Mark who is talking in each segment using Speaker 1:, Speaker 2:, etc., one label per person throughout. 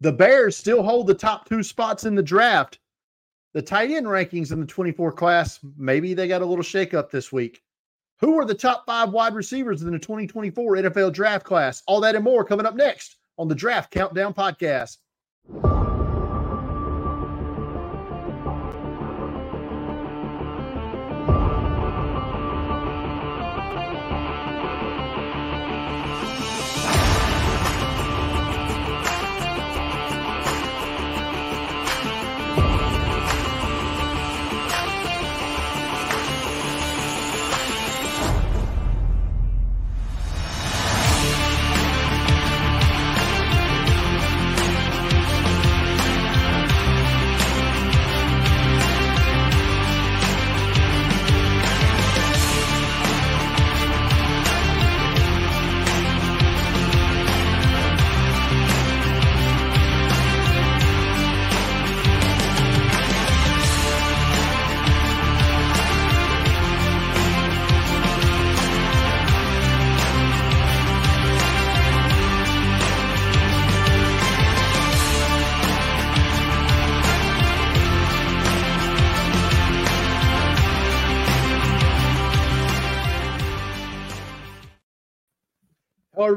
Speaker 1: The Bears still hold the top two spots in the draft. The tight end rankings in the 24 class, maybe they got a little shakeup this week. Who are the top five wide receivers in the 2024 NFL draft class? All that and more coming up next on the Draft Countdown Podcast.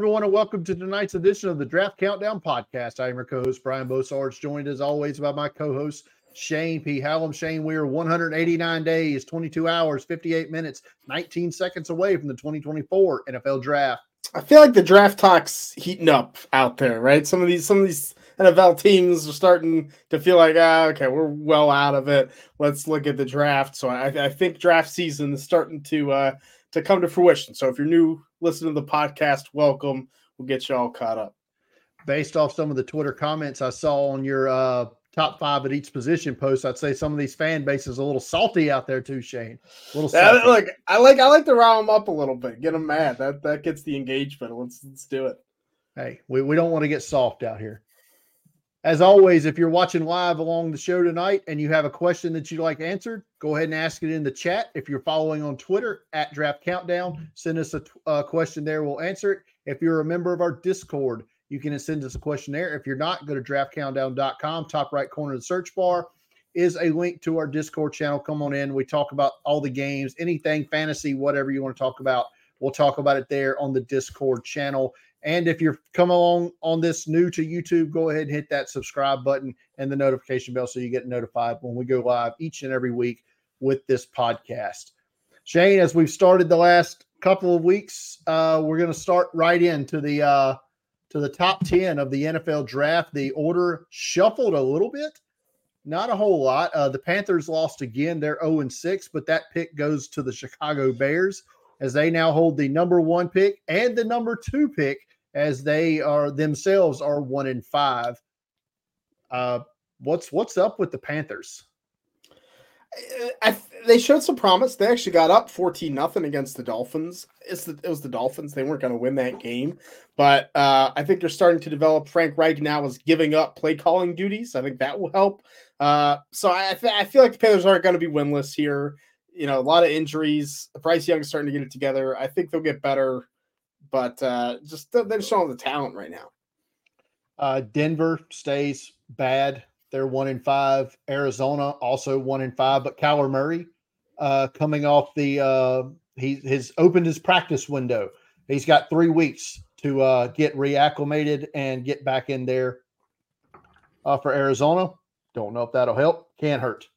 Speaker 1: Everyone, and welcome to tonight's edition of the Draft Countdown Podcast. I am your co-host Brian Bosarge, joined as always by my co-host Shane P. Hallam. Shane, we are 189 days, 22 hours, 58 minutes, 19 seconds away from the 2024 NFL Draft.
Speaker 2: I feel like the draft talk's heating up out there, right? Some of these, some of these NFL teams are starting to feel like, ah, okay, we're well out of it. Let's look at the draft. So I, I think draft season is starting to uh, to come to fruition. So if you're new listening to the podcast, welcome. We'll get you all caught up.
Speaker 1: Based off some of the Twitter comments I saw on your uh, top five at each position post, I'd say some of these fan bases a little salty out there too, Shane. A little
Speaker 2: Yeah, look, I like I like to rile them up a little bit, get them mad. That that gets the engagement. Let's let's do it.
Speaker 1: hey, we, we don't want to get soft out here. As always, if you're watching live along the show tonight and you have a question that you'd like answered, go ahead and ask it in the chat. If you're following on Twitter at Draft Countdown, send us a a uh, question there. We'll answer it. If you're a member of our Discord, you can send us a question there. If you're not, go to draftcountdown.com. Top right corner of the search bar is a link to our Discord channel. Come on in. We talk about all the games, anything fantasy, whatever you want to talk about. We'll talk about it there on the Discord channel. And if you're coming along on this new to YouTube, go ahead and hit that subscribe button and the notification bell so you get notified when we go live each and every week with this podcast. Shane, as we've started the last couple of weeks, uh, we're going to start right into the uh, to the top ten of the NFL draft. The order shuffled a little bit, not a whole lot. Uh, the Panthers lost again; they're zero and six, but that pick goes to the Chicago Bears as they now hold the number one pick and the number two pick as they are themselves are one in five. Uh, what's what's up with the Panthers?
Speaker 2: I, they showed some promise. They actually got up 14 nothing against the Dolphins. It's the, it was the Dolphins. They weren't going to win that game, but uh, I think they're starting to develop. Frank Reich now is giving up play calling duties. I think that will help. Uh, so I, I feel like the Panthers aren't going to be winless here. You know, a lot of injuries. Bryce Young is starting to get it together. I think they'll get better, but uh, just they're showing the talent right now.
Speaker 1: Uh, Denver stays bad. They're one in five. Arizona also one in five. But Kyler Murray, uh, coming off the, uh, he has opened his practice window. He's got three weeks to uh, get reacclimated and get back in there uh, for Arizona. Don't know if that'll help. Can't hurt.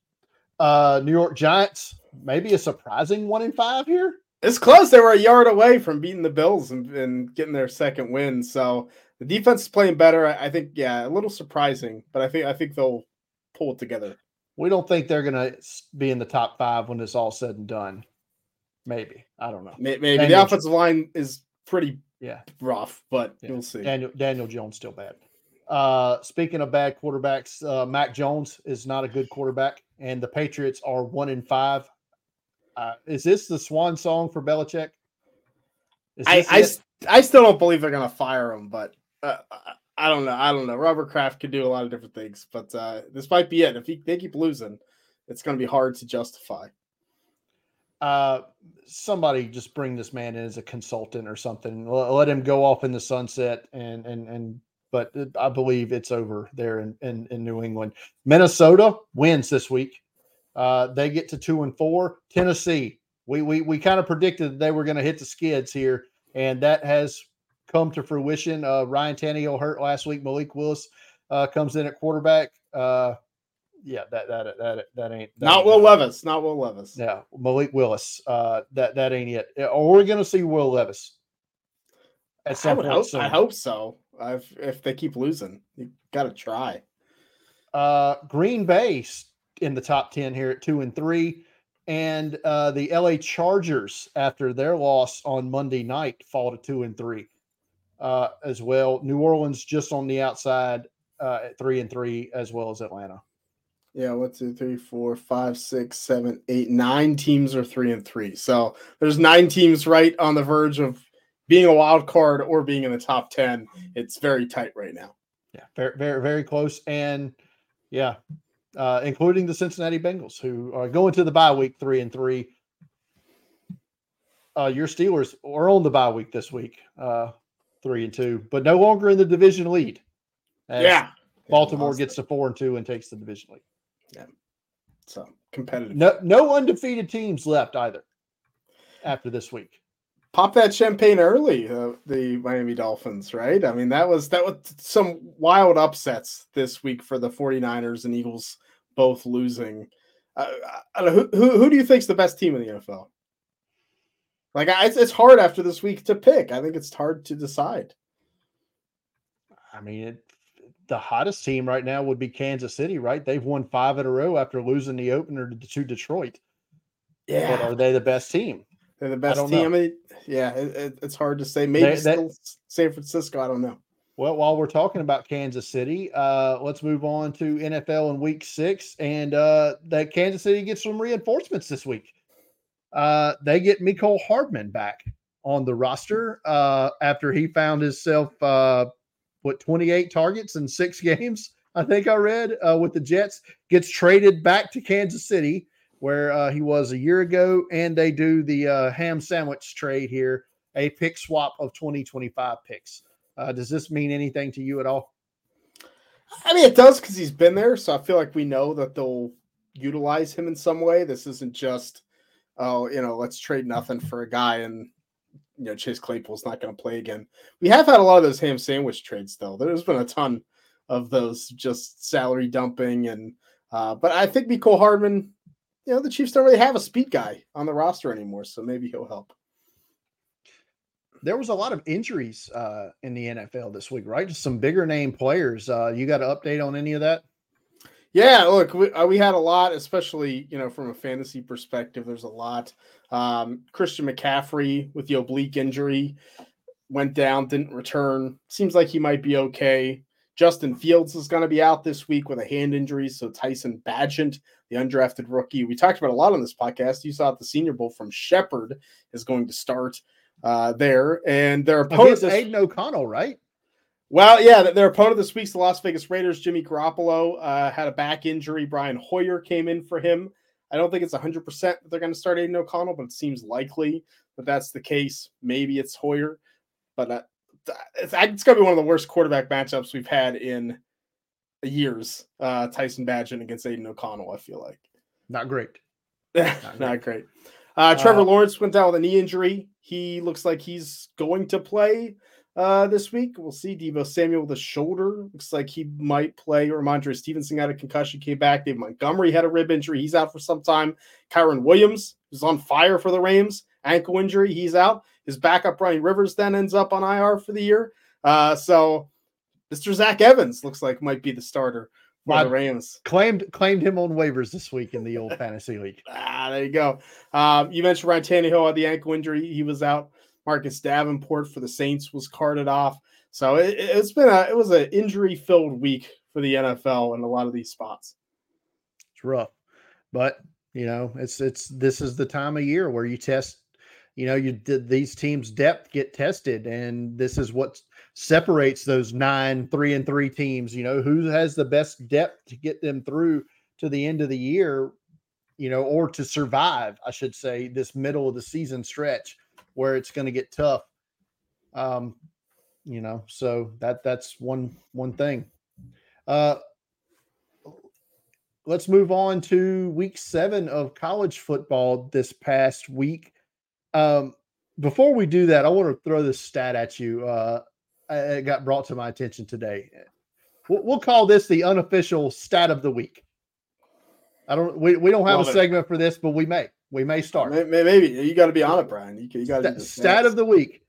Speaker 1: Uh, New York Giants, maybe a surprising one in five here.
Speaker 2: It's close. They were a yard away from beating the Bills and, and getting their second win. So the defense is playing better. I, I think, yeah, a little surprising, but I think I think they'll pull it together.
Speaker 1: We don't think they're going to be in the top five when it's all said and done. Maybe. I don't know.
Speaker 2: May- Maybe the offensive line is pretty
Speaker 1: Yeah.
Speaker 2: rough, but
Speaker 1: Yeah.
Speaker 2: we'll see.
Speaker 1: Daniel Daniel Jones still bad. Uh, speaking of bad quarterbacks, uh, Mac Jones is not a good quarterback, and the Patriots are one in five. Uh, is this the swan song for Belichick?
Speaker 2: I, I, I still don't believe they're gonna fire him, but uh, I- I don't know. I don't know. Robert Kraft could do a lot of different things, but uh, this might be it. If he, they keep losing, it's gonna be hard to justify.
Speaker 1: uh, somebody just bring this man in as a consultant or something. Let, let him go off in the sunset and and and but I believe it's over there in, in, in New England. Minnesota wins this week. Uh, they get to two and four. Tennessee, we we we kind of predicted that they were going to hit the skids here, and that has come to fruition. Uh, Ryan Tannehill hurt last week. Malik Willis uh, comes in at quarterback. Uh, yeah, that that that that ain't that
Speaker 2: not
Speaker 1: ain't
Speaker 2: Will
Speaker 1: it.
Speaker 2: Levis. Not Will Levis.
Speaker 1: Yeah, Malik Willis. Uh, that that ain't it. Or we're going to see Will Levis at
Speaker 2: I
Speaker 1: some
Speaker 2: would
Speaker 1: point.
Speaker 2: hope.
Speaker 1: soon.
Speaker 2: I hope so. If if they keep losing, you got to try.
Speaker 1: Uh, Green Bay s- in the top 10 here at two and three. And uh, the LA Chargers, after their loss on Monday night, fall to two and three uh, as well. New Orleans just on the outside uh, at three and three, as well as Atlanta.
Speaker 2: Yeah, one, two, three, four, five, six, seven, eight, nine teams are three and three. So there's nine teams right on the verge of being a wild card or being in the top ten. It's very tight right now.
Speaker 1: Yeah, very, very, very close. And yeah, uh, including the Cincinnati Bengals, who are going to the bye week three and three. Uh, your Steelers are on the bye week this week, uh, three and two, but no longer in the division lead.
Speaker 2: yeah,
Speaker 1: Baltimore gets
Speaker 2: it.
Speaker 1: to four and two and takes the division lead.
Speaker 2: Yeah, so competitive.
Speaker 1: No, no undefeated teams left either after this week.
Speaker 2: pop that champagne early uh, the miami dolphins right i mean that was that was some wild upsets this week for the 49ers and eagles both losing uh, I don't know, who, who, who do you think's the best team in the nfl like it's, it's hard after this week to pick i think it's hard to decide
Speaker 1: I mean, it, the hottest team right now would be Kansas City, right? They've won five in a row after losing the opener to, Detroit. Yeah. But are they the best team?
Speaker 2: they're the best team. I mean, yeah it, it- it's hard to say maybe
Speaker 1: They-
Speaker 2: still san francisco i don't know
Speaker 1: Well, while we're talking about Kansas City, uh, let's move on to NFL in Week Six, and uh, that Kansas City gets some reinforcements this week. Uh, they get Mecole Hardman back on the roster uh, after he found himself uh, what 28 targets in six games. I think I read uh, with the Jets gets traded back to Kansas City where he was a year ago, and they do the ham sandwich trade here, a pick swap of 2025 picks. Uh, does this mean anything to you at all?
Speaker 2: I mean, it does because he's been there, so I feel like we know that they'll utilize him in some way. This isn't just, oh, you know, let's trade nothing for a guy and you know Chase Claypool's not going to play again. We have had a lot of those ham sandwich trades, though. There's been a ton of those just salary dumping and, uh, but I think Mecole Hardman, you know, the Chiefs don't really have a speed guy on the roster anymore, so maybe he'll help.
Speaker 1: There was a lot of injuries uh, in the NFL this week, right? Just some bigger name players. Uh, you got an update on any of that?
Speaker 2: Yeah, look, we, uh, we had a lot, especially you know from a fantasy perspective. There's a lot. Um, Christian McCaffrey with the oblique injury went down, didn't return. Seems like he might be okay. Justin Fields is going to be out this week with a hand injury. So Tyson Bagent, the undrafted rookie, we talked about a lot on this podcast. You saw at the Senior Bowl from Shepherd is going to start uh, there, and their opponent. This-
Speaker 1: Aidan O'Connell, right?
Speaker 2: well, yeah, their opponent this week's the Las Vegas Raiders. Jimmy Garoppolo uh, had a back injury. Brian Hoyer came in for him. I don't think it's 100% that they're going to start Aidan O'Connell, but it seems likely that that's the case. Maybe it's Hoyer, but uh, it's, it's going to be one of the worst quarterback matchups we've had in years. Uh, Tyson Bagent against Aidan O'Connell, I feel like.
Speaker 1: Not great.
Speaker 2: Not great. Uh, Trevor
Speaker 1: Uh,
Speaker 2: Lawrence went down with a knee injury. He looks like he's going to play uh, this week. We'll see. Deebo Samuel with a shoulder looks like he might play. Rhamondre Stevenson got a concussion, came back. Dave Montgomery had a rib injury. He's out for some time. Kyren Williams is on fire for the Rams. Ankle injury. He's out. His backup, Brian Rivers, then ends up on IR for the year. Uh, so Mr. Zach Evans looks like might be the starter for the Rams.
Speaker 1: Claimed claimed him on waivers this week in the old fantasy league.
Speaker 2: Ah, there you go. Um, you mentioned Ryan Tannehill had the ankle injury; he was out. Marcus Davenport for the Saints was carted off. So it, it's been a it was an injury filled week for the NFL in a lot of these spots.
Speaker 1: It's rough, but you know, it's it's this is the time of year where you test. You know, you did these teams' depth get tested, and this is what separates those nine three and three teams. You know, who has the best depth to get them through to the end of the year. You know, or to survive, I should say, this middle of the season stretch where it's going to get tough. Um, You know, so that that's one one thing. Uh, let's move on to week seven of college football this past week. Um, before we do that, I want to throw this stat at you. Uh, Uh, uh, it got brought to my attention today. We'll, we'll call this the unofficial stat of the week. I don't. We, we don't have Love a segment for this, but we may. We may start.
Speaker 2: Maybe you got to be on it, Brian. You, you got
Speaker 1: to stat of the week.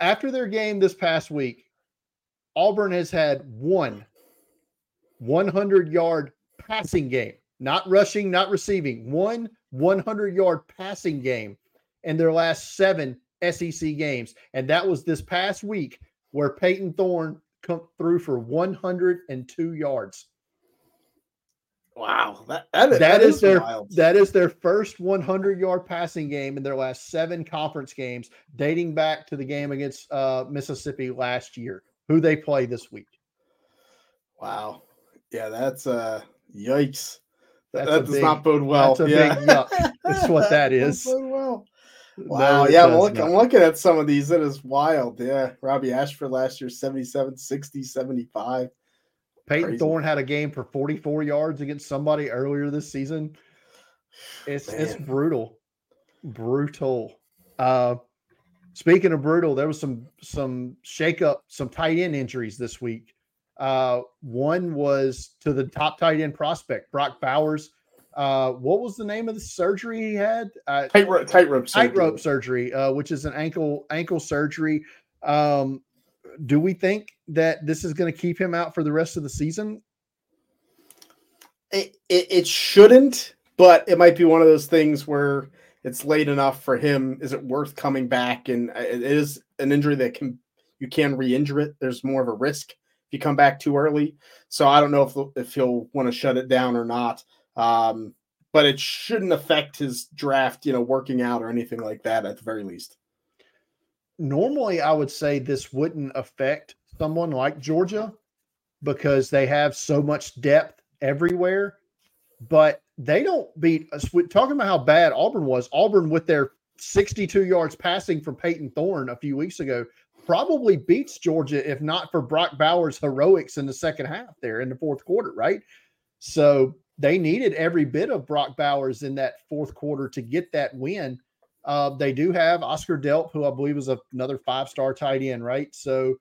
Speaker 1: After their game this past week, Auburn has had one 100 yard passing game, not rushing, not receiving, one 100 yard passing game in their last seven SEC games. And that was this past week where Payton Thorne come through for 102 yards.
Speaker 2: Wow, that,
Speaker 1: that, that, that is, is, their wild. that is their first 100 yard passing game in their last seven conference games, dating back to the game against uh, Mississippi last year, who they play this week.
Speaker 2: Wow, yeah, that's uh, yikes. That's that does big, not bode well.
Speaker 1: That's a
Speaker 2: yeah.
Speaker 1: big yuck. That's what that is.
Speaker 2: well. Wow. No, yeah, I'm, look, I'm, looking at some of these. It is wild. Yeah. Robbie Ashford last year, 77, 60, 75.
Speaker 1: Payton Crazy. Thorne had a game for 44 yards against somebody earlier this season. It's Man. it's brutal. Brutal. Uh speaking of brutal, there was some some shakeup, some tight end injuries this week. Uh one was to the top tight end prospect, Brock Bowers. Uh, what was the name of the surgery he had? Uh,
Speaker 2: tightrope, tightrope
Speaker 1: surgery, tightrope surgery uh, which is an ankle ankle surgery. Um, do we think that this is going to keep him out for the rest of the season?
Speaker 2: It, it, it shouldn't, but it might be one of those things where it's late enough for him. Is it worth coming back? And uh, it is an injury that can you can re-injure it. There's more of a risk if you come back too early. So I don't know if if he'll want to shut it down or not. Um, but it shouldn't affect his draft, you know, working out or anything like that at the very least
Speaker 1: normally I would say this wouldn't affect someone like Georgia because they have so much depth everywhere, but they don't beat us. Talking about how bad Auburn was, Auburn with their 62 yards passing from Payton Thorne a few weeks ago probably beats Georgia if not for Brock Bowers' heroics in the second half there in the fourth quarter, right? So they needed every bit of Brock Bowers in that fourth quarter to get that win. Uh, they do have Oscar Delp, who I believe is a, another five star tight end, right? So,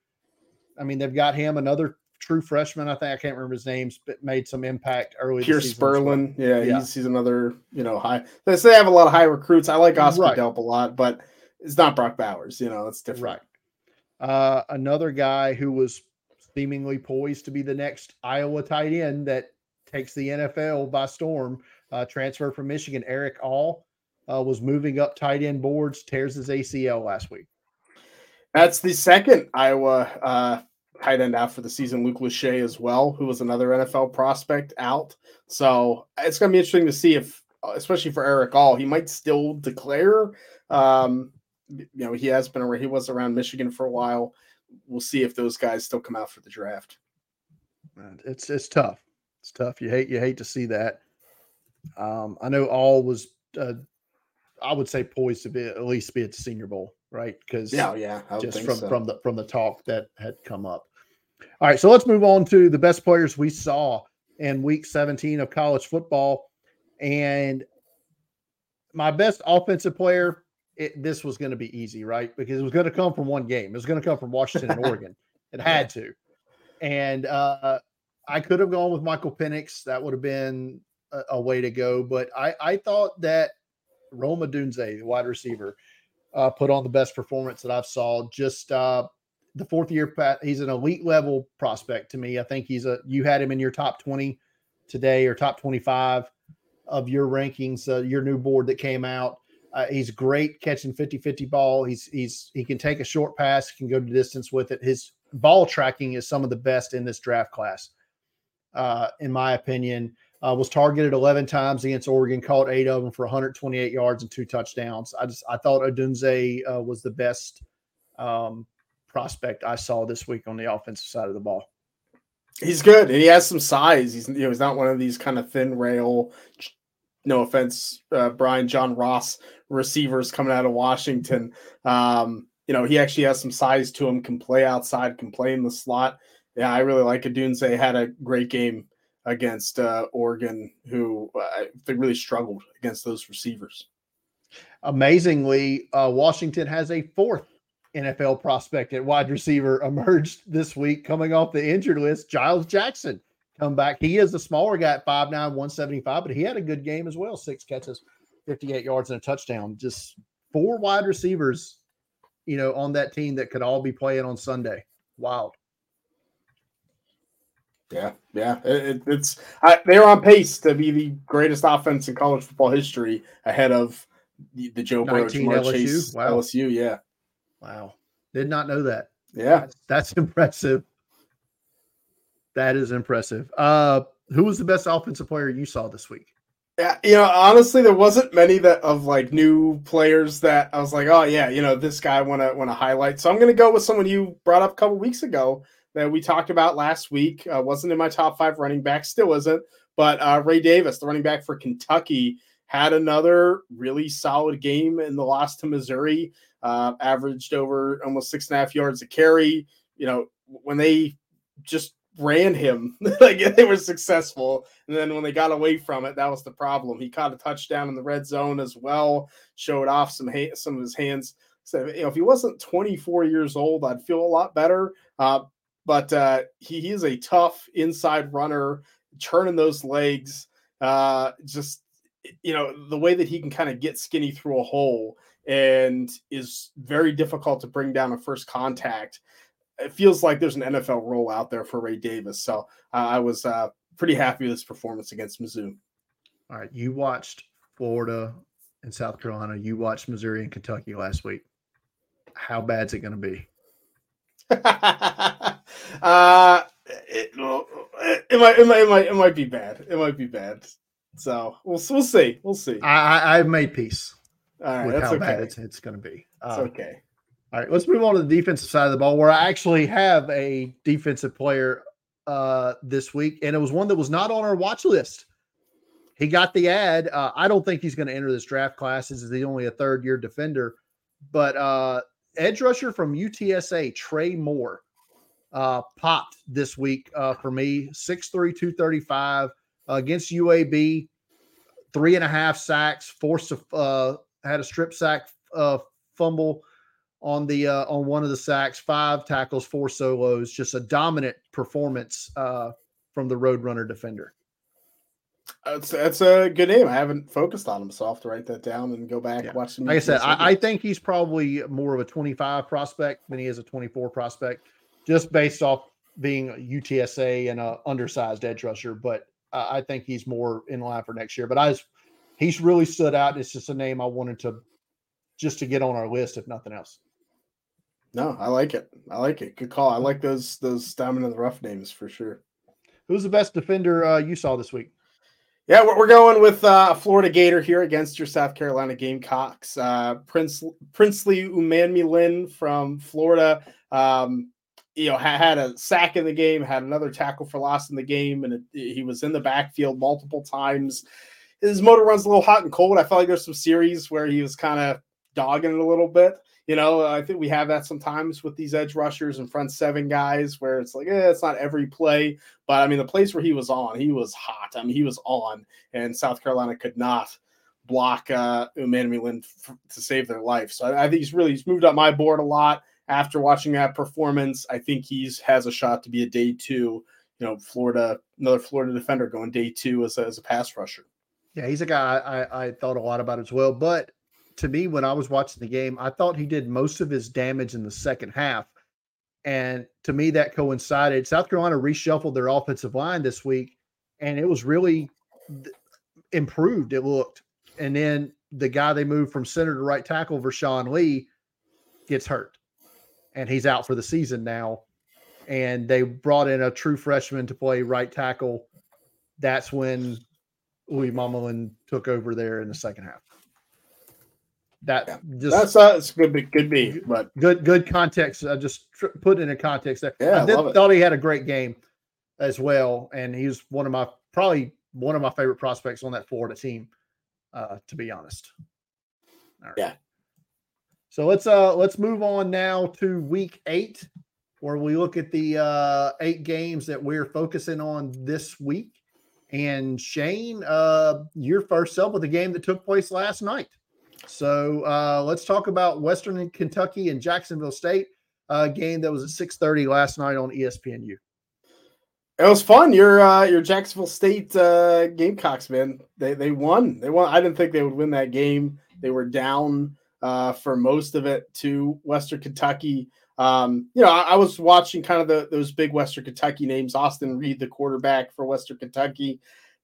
Speaker 1: I mean, they've got him, another true freshman. I think I can't remember his names, but made some impact early.
Speaker 2: Pearce Spurlin, yeah, yeah, he's he's another you know high. They say they have a lot of high recruits. I like Oscar right. Delp a lot, but it's not Brock Bowers. You know, it's different.
Speaker 1: Right. Uh, another guy who was seemingly poised to be the next Iowa tight end that takes the NFL by storm. Uh, transfer from Michigan, Erick All uh, was moving up tight end boards, tears his ACL last week.
Speaker 2: That's the second Iowa uh, tight end out for the season, Luke Lachey as well, who was another NFL prospect out. So it's going to be interesting to see if, especially for Erick All, he might still declare. Um, you know, he has been around, he was around Michigan for a while. We'll see if those guys still come out for the draft.
Speaker 1: It's it's tough. It's tough. You hate you hate to see that. Um, I know All was uh, I would say poised to be at least be at the Senior Bowl, right? Because
Speaker 2: yeah, yeah,
Speaker 1: just from so. from the from the talk that had come up. All right, so let's move on to the best players we saw in Week 17 of college football, and my best offensive player. It, this was going to be easy, right? Because it was going to come from one game. It was going to come from Washington and Oregon. It had to, and uh, I could have gone with Michael Penix. That would have been a, a way to go. But I, I thought that Rome Odunze, the wide receiver, uh, put on the best performance that I've saw. Just uh, the fourth year, he's an elite level prospect to me. I think he's a. You had him in your top twenty today or top twenty five of your rankings, uh, your new board that came out. Uh, he's great catching 50-50 ball. He's he's he can take a short pass, can go to distance with it. His ball tracking is some of the best in this draft class, uh, in my opinion. Uh, was targeted 11 times against Oregon, caught eight of them for 128 yards and two touchdowns. I just I thought Odunze uh, was the best um, prospect I saw this week on the offensive side of the ball.
Speaker 2: He's good and he has some size. He's you know he's not one of these kind of thin rail. No offense, uh, Brian John Ross receivers coming out of Washington. Um, you know, he actually has some size to him, can play outside, can play in the slot. Yeah, I really like Odunze. Had a great game against uh, Oregon, who uh, really struggled against those receivers.
Speaker 1: Amazingly, uh, Washington has a fourth NFL prospect at wide receiver emerged this week, coming off the injured list. Giles Jackson come back. He is a smaller guy at 5'9, 175, but he had a good game as well. Six catches, 58 yards, and a touchdown. Just four wide receivers, you know, on that team that could all be playing on Sunday. Wild.
Speaker 2: Yeah, yeah, it, it's I, they're on pace to be the greatest offense in college football history, ahead of the, the Joe Burrow,
Speaker 1: LSU.
Speaker 2: Chase,
Speaker 1: Wow.
Speaker 2: LSU. Yeah,
Speaker 1: Wow. Did not know that.
Speaker 2: yeah.
Speaker 1: That's, that's impressive. That is impressive. Uh, who was the best offensive player you saw this week?
Speaker 2: Yeah, you know, honestly, there wasn't many that of like new players that I was like, oh yeah, you know, this guy want to want to highlight. So I'm going to go with someone you brought up a couple weeks ago that we talked about last week. Uh, wasn't in my top five running back, still isn't. But uh, Ray Davis, the running back for Kentucky, had another really solid game in the loss to Missouri. Uh, averaged over almost six and a half yards a carry. You know, when they just ran him, like they were successful. And then when they got away from it, that was the problem. He caught a touchdown in the red zone as well. Showed off some ha- some of his hands. So you know, if he wasn't 24 years old, I'd feel a lot better. Uh, but uh, he, he is a tough inside runner, churning those legs. Uh, just you know the way that he can kind of get skinny through a hole and is very difficult to bring down a first contact. It feels like there's an NFL role out there for Ray Davis. So uh, I was uh, pretty happy with his performance against Mizzou.
Speaker 1: All right. You watched Florida and South Carolina. You watched Missouri and Kentucky last week. How bad's it going to be?
Speaker 2: uh, it, it, might, it might, it might, it might be bad. It might be bad. So we'll, we'll see. We'll see.
Speaker 1: I, I've made peace
Speaker 2: All right,
Speaker 1: with
Speaker 2: that's
Speaker 1: how
Speaker 2: okay.
Speaker 1: bad it's, it's going to be.
Speaker 2: It's
Speaker 1: Uh,
Speaker 2: okay.
Speaker 1: All right, let's move on to the defensive side of the ball, where I actually have a defensive player uh, this week, and it was one that was not on our watch list. He got the ad. Uh, I don't think he's going to enter this draft class. This is the only a third year defender, but uh, edge rusher from UTSA, Trey Moore, uh, popped this week uh, for me. 6'3", 235 uh, against UAB, three and a half sacks, forced a, uh, had a strip sack uh, fumble on the uh, on one of the sacks, five tackles, four solos, just a dominant performance uh, from the Roadrunner defender.
Speaker 2: That's, that's a good name. I haven't focused on him, so I'll have to write that down and go back
Speaker 1: Yeah.
Speaker 2: watch some.
Speaker 1: Like I said, I, I think he's probably more of a 25 prospect than he is a 24 prospect, just based off being a UTSA and a undersized edge rusher. But uh, I think he's more in line for next year. But I, was, he's really stood out. It's just a name I wanted to just to get on our list, if nothing else.
Speaker 2: no, I like it. I like it. Good call. I like those those diamond in the rough names for sure.
Speaker 1: Who's the best defender uh, you saw this week?
Speaker 2: Yeah, we're, we're going with uh, Florida Gator here against your South Carolina Gamecocks. Uh, Prince Princely Umanmielen from Florida. Um, you know, had, a sack in the game, had another tackle for loss in the game, and it, he was in the backfield multiple times. His motor runs a little hot and cold. I felt like there's some series where he was kind of dogging it a little bit. You know, I think we have that sometimes with these edge rushers and front seven guys where it's like, eh, it's not every play. But I mean, the place where he was on, he was hot. I mean, he was on, and South Carolina could not block uh, Umanmielen to save their life. So I, I think he's really he's moved up my board a lot after watching that performance. I think he's has a shot to be a day two. You know, Florida, another Florida defender going day two as a, as a pass rusher.
Speaker 1: Yeah, he's a guy I, I thought a lot about as well. But to me, when I was watching the game, I thought he did most of his damage in the second half. And to me, that coincided. South Carolina reshuffled their offensive line this week, and it was really improved. It looked. And then the guy they moved from center to right tackle, Vershawn Lee, gets hurt, and he's out for the season now. And they brought in a true freshman to play right tackle. That's when Louis Mamelin took over there in the second half. That
Speaker 2: Yeah.
Speaker 1: just
Speaker 2: That's uh, it's good, be, could be, but
Speaker 1: good good context. I just tr- put it in a context there.
Speaker 2: Yeah,
Speaker 1: I did, thought he had a great game as well, and he was one of my probably one of my favorite prospects on that Florida team. Uh, to be honest. All right.
Speaker 2: Yeah.
Speaker 1: So let's uh let's move on now to week eight, where we look at the uh eight games that we're focusing on this week. And Shane, uh, first up with a game that took place last night. So uh, let's talk about Western Kentucky and Jacksonville State, uh, game that was at 6:30 last night on ESPNU.
Speaker 2: It was fun. Your uh, your Jacksonville State uh, Gamecocks, man. They they won. They won. I didn't think they would win that game. They were down uh, for most of it to Western Kentucky. Um, you know, I, I, was watching kind of the, those big Western Kentucky names. Austin Reed, the quarterback for Western Kentucky,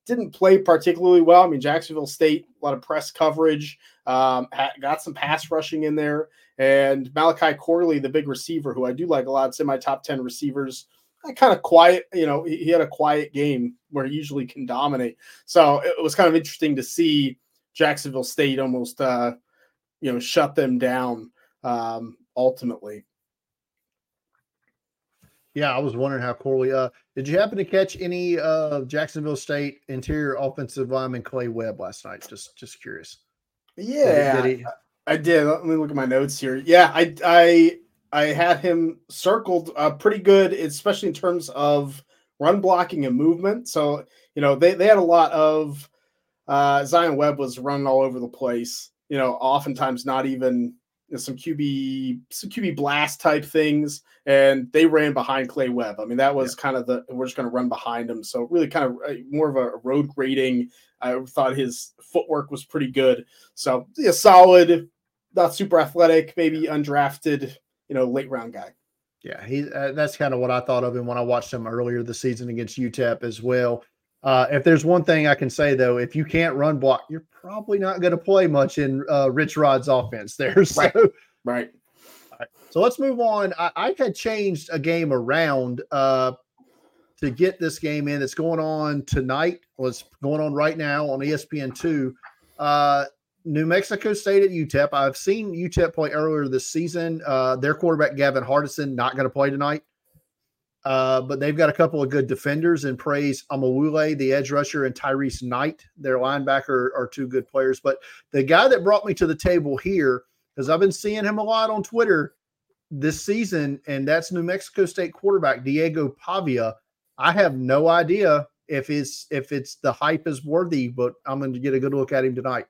Speaker 2: didn't play particularly well. I mean, Jacksonville State, a lot of press coverage, um, got some pass rushing in there. And Malachi Corley, the big receiver, who I do like a lot, it's in my top 10 receivers, kind of quiet, you know, he, he had a quiet game where he usually can dominate. So it was kind of interesting to see Jacksonville State almost, uh, you know, shut them down um, ultimately.
Speaker 1: Yeah, I was wondering how Corley. Uh, did you happen to catch any uh Jacksonville State interior offensive lineman Clay Webb last night? Just just curious.
Speaker 2: Yeah, did he, did he... I did. Let me look at my notes here. Yeah, I I I had him circled uh, pretty good, especially in terms of run blocking and movement. So you know they they had a lot of uh, Zion Webb was running all over the place. You know, oftentimes not even some QB some QB blast type things, and they ran behind Clay Webb. I mean, that was yeah. kind of the we're just going to run behind him. So really, kind of uh, more of a road grading. I thought his footwork was pretty good. So yeah, solid, not super athletic, maybe undrafted, you know, late round guy.
Speaker 1: Yeah, he uh, that's kind of what I thought of him when I watched him earlier this season against UTEP as well. Uh, if there's one thing I can say though, if you can't run block, you're probably not going to play much in uh, Rich Rod's offense there. So,
Speaker 2: right. right.
Speaker 1: So let's move on. I, I had changed a game around uh, to get this game in. It's going on tonight. Was going on right now on ESPN two. Uh, New Mexico State at UTEP. I've seen UTEP play earlier this season. Uh, their quarterback Gavin Hardison not going to play tonight. Uh, but they've got a couple of good defenders and praise Amaewhule, the edge rusher, and Tyrese Knight, their linebacker, are two good players. But the guy that brought me to the table here, because I've been seeing him a lot on Twitter this season, and that's New Mexico State quarterback Diego Pavia. I have no idea if it's if it's the hype is worthy, but I'm going to get a good look at him tonight.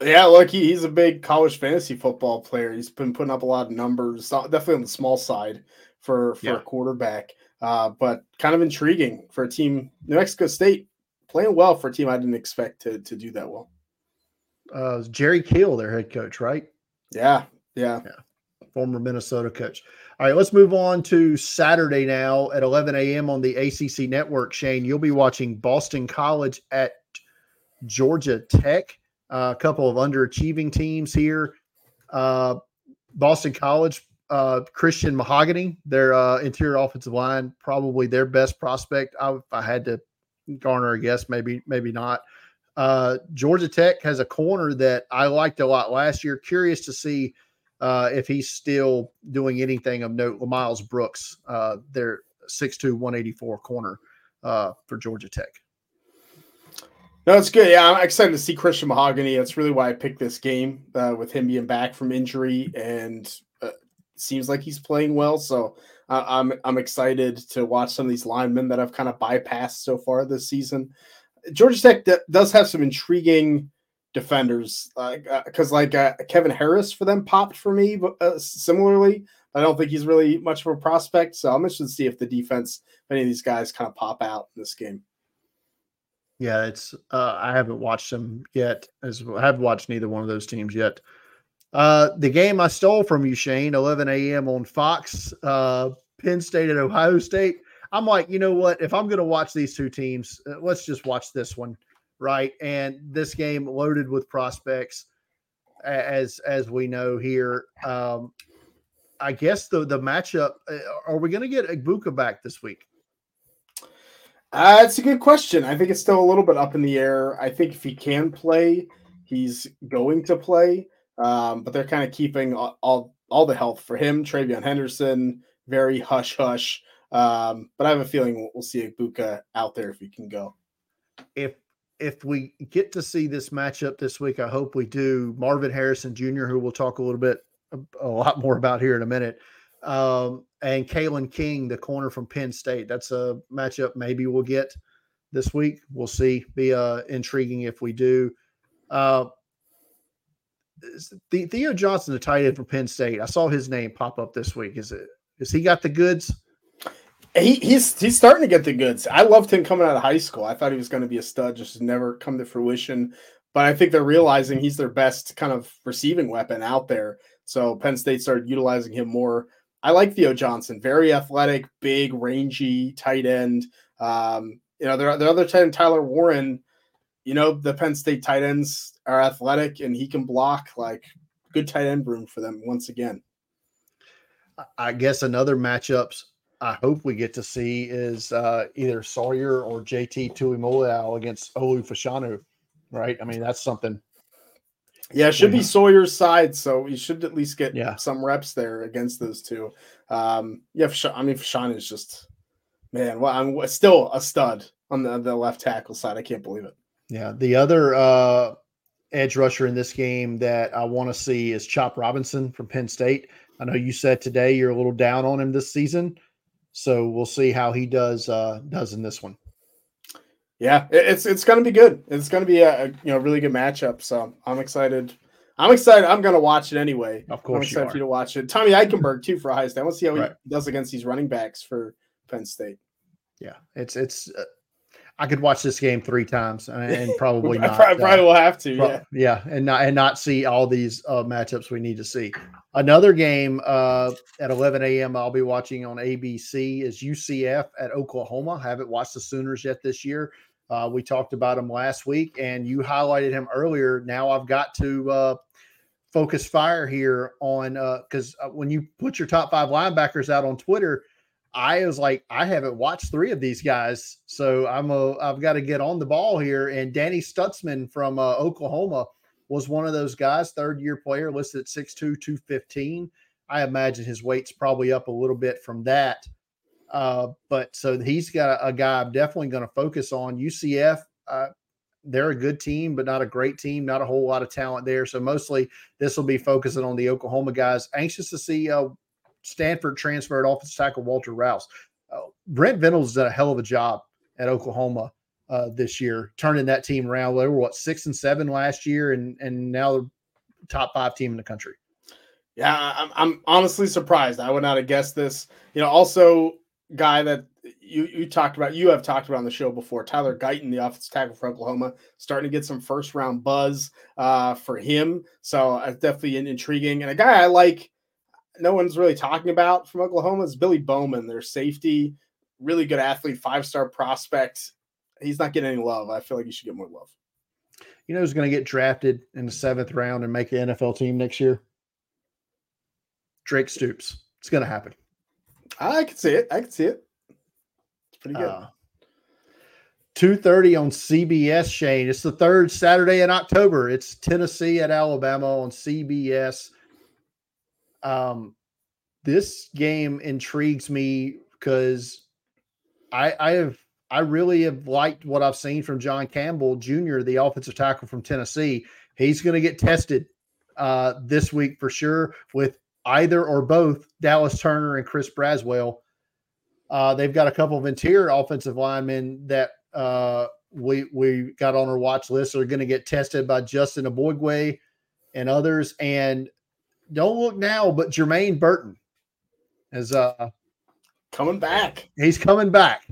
Speaker 2: Yeah, look, he, he's a big college fantasy football player. He's been putting up a lot of numbers, definitely on the small side for for yeah. a quarterback. Uh, but kind of intriguing for a team. New Mexico State playing well for a team I didn't expect to to do that well.
Speaker 1: Uh, Jerry Kill, their head coach, right?
Speaker 2: Yeah, yeah,
Speaker 1: yeah. Former Minnesota coach. All right, let's move on to Saturday now at 11 a.m. on the ACC network. Shane, you'll be watching Boston College at Georgia Tech. Uh, a couple of underachieving teams here. Uh, Boston College uh, Christian Mahogany, their uh, interior offensive line, probably their best prospect. I, if I had to garner a guess, maybe maybe not. Uh, Georgia Tech has a corner that I liked a lot last year. Curious to see uh, if he's still doing anything of note. Miles Brooks, uh, their 6'2", 184 corner uh, for Georgia Tech.
Speaker 2: No, it's good. Yeah, I'm excited to see Christian Mahogany. That's really why I picked this game with him being back from injury and seems like he's playing well. So uh, I'm I'm excited to watch some of these linemen that I've kind of bypassed so far this season. Georgia Tech d- does have some intriguing defenders, because uh, like uh, Kevin Harris for them popped for me, but uh, similarly, I don't think he's really much of a prospect. So I'm interested to see if the defense, if any of these guys, kind of pop out in this game.
Speaker 1: Yeah, it's uh, I haven't watched them yet. As I have watched neither one of those teams yet. Uh, the game I stole from you, Shane, 11 a.m. on Fox, uh, Penn State at Ohio State. I'm like, you know what? If I'm going to watch these two teams, uh, let's just watch this one, right? And this game loaded with prospects, as as we know here. Um, I guess the the matchup. Uh, are we going to get Egbuka back this week?
Speaker 2: Uh, it's a good question. I think it's still a little bit up in the air. I think if he can play, he's going to play. Um, but they're kind of keeping all, all, all the health for him. TreVeyon Henderson, very hush hush. Um, but I have a feeling we'll, see Egbuka out there if he can go.
Speaker 1: If if we get to see this matchup this week, I hope we do. Marvin Harrison Jr., who we'll talk a little bit, a, a lot more about here in a minute, um, and Kalen King, the corner from Penn State. That's a matchup maybe we'll get this week. We'll see. Be uh, intriguing if we do. Uh, the Theo Johnson, the tight end from Penn State. I saw his name pop up this week. Is it? Is he got the goods?
Speaker 2: He, he's he's starting to get the goods. I loved him coming out of high school. I thought he was going to be a stud, just never come to fruition. But I think they're realizing he's their best kind of receiving weapon out there. So Penn State started utilizing him more. I like Theo Johnson, very athletic, big, rangy tight end. Um, you know, their, their other tight end, Tyler Warren, you know, the Penn State tight ends are athletic and he can block like good tight end room for them once again.
Speaker 1: I guess another matchups I hope we get to see is uh, either Sawyer or JT Tuimoloau against Olu Fashanu, right? I mean, that's something.
Speaker 2: Yeah, it should be Sawyer's side, so he should at least get
Speaker 1: yeah.
Speaker 2: some reps there against those two. Um, yeah, I mean, Fashanu is just man. Well, I'm still a stud on the, the left tackle side. I can't believe it.
Speaker 1: Yeah, the other uh, edge rusher in this game that I want to see is Chop Robinson from Penn State. I know you said today you're a little down on him this season. So we'll see how he does uh, does in this one.
Speaker 2: Yeah, it's it's going to be good. It's going to be a, you know really good matchup. So I'm excited. I'm excited. I'm going to watch it anyway.
Speaker 1: Of course, I'm
Speaker 2: excited
Speaker 1: you
Speaker 2: for you to watch it. Tommy Eichenberg too for Ohio State. I want to see how right. he does against these running backs for Penn State.
Speaker 1: Yeah, it's it's uh, I could watch this game three times and probably not.
Speaker 2: probably, probably uh, will have to.
Speaker 1: Pro-
Speaker 2: yeah,
Speaker 1: yeah, and not and not see all these uh, matchups we need to see. Another game uh, at 11 a.m. I'll be watching on ABC is UCF at Oklahoma. I haven't watched the Sooners yet this year. Uh, we talked about him last week, and you highlighted him earlier. Now I've got to uh, focus fire here on because uh, when you put your top five linebackers out on Twitter I was like, I haven't watched three of these guys, so I'm a I've got to get on the ball here. And Danny Stutsman from uh, Oklahoma was one of those guys, third year player, listed at 6'2", 215. I imagine his weight's probably up a little bit from that. Uh, but so he's got a, a guy I'm definitely going to focus on. UCF, uh, they're a good team, but not a great team. Not a whole lot of talent there. So mostly this will be focusing on the Oklahoma guys. Anxious to see uh, Stanford transferred offensive tackle Walter Rouse. Uh, Brent Venables did a hell of a job at Oklahoma uh, this year, turning that team around. They were what six and seven last year, and and now the top five team in the country.
Speaker 2: Yeah, I'm, I'm honestly surprised. I would not have guessed this. You know, also guy that you you talked about, you have talked about on the show before, Tyler Guyton, the offensive tackle for Oklahoma, starting to get some first round buzz uh, for him. So uh, definitely intriguing and a guy I like no one's really talking about from Oklahoma is Billy Bowman, their safety, really good athlete, five star prospect. He's not getting any love. I feel like he should get more love.
Speaker 1: You know who's going to get drafted in the seventh round and make the NFL team next year? Drake Stoops. It's going to happen.
Speaker 2: I can see it. I can see it. It's pretty good. Uh,
Speaker 1: 2.30 on CBS, Shane. It's the third Saturday in October. It's Tennessee at Alabama on CBS. Um, this game intrigues me because I, I have I really have liked what I've seen from John Campbell Jr., the offensive tackle from Tennessee. He's going to get tested uh, this week for sure with either or both Dallas Turner and Chris Braswell. Uh, they've got a couple of interior offensive linemen that uh, we we got on our watch list are going to get tested by Justin Eboigbe and others. And don't look now, but Jermaine Burton is uh
Speaker 2: coming back.
Speaker 1: He's coming back.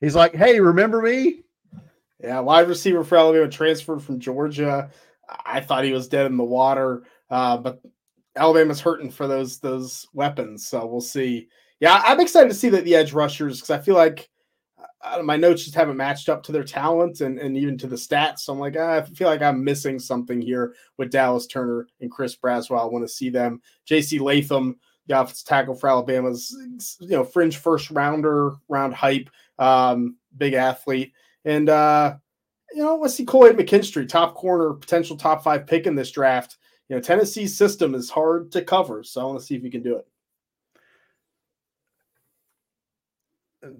Speaker 1: He's like, hey, remember me?
Speaker 2: Yeah, wide receiver for Alabama transferred from Georgia. I thought he was dead in the water, uh, but Alabama's hurting for those those weapons. So we'll see. Yeah, I'm excited to see that the edge rushers because I feel like uh, my notes just haven't matched up to their talent and, and even to the stats. So I'm like, ah, I feel like I'm missing something here with Dallas Turner and Chris Braswell. I want to see them. JC Latham, the offensive tackle for Alabama's, you know, fringe first rounder, round hype, um, big athlete. And, uh, you know, let's see Kool-Aid McKinstry, top corner, potential top five pick in this draft. You know, Tennessee's system is hard to cover. So I want to see if you can do it.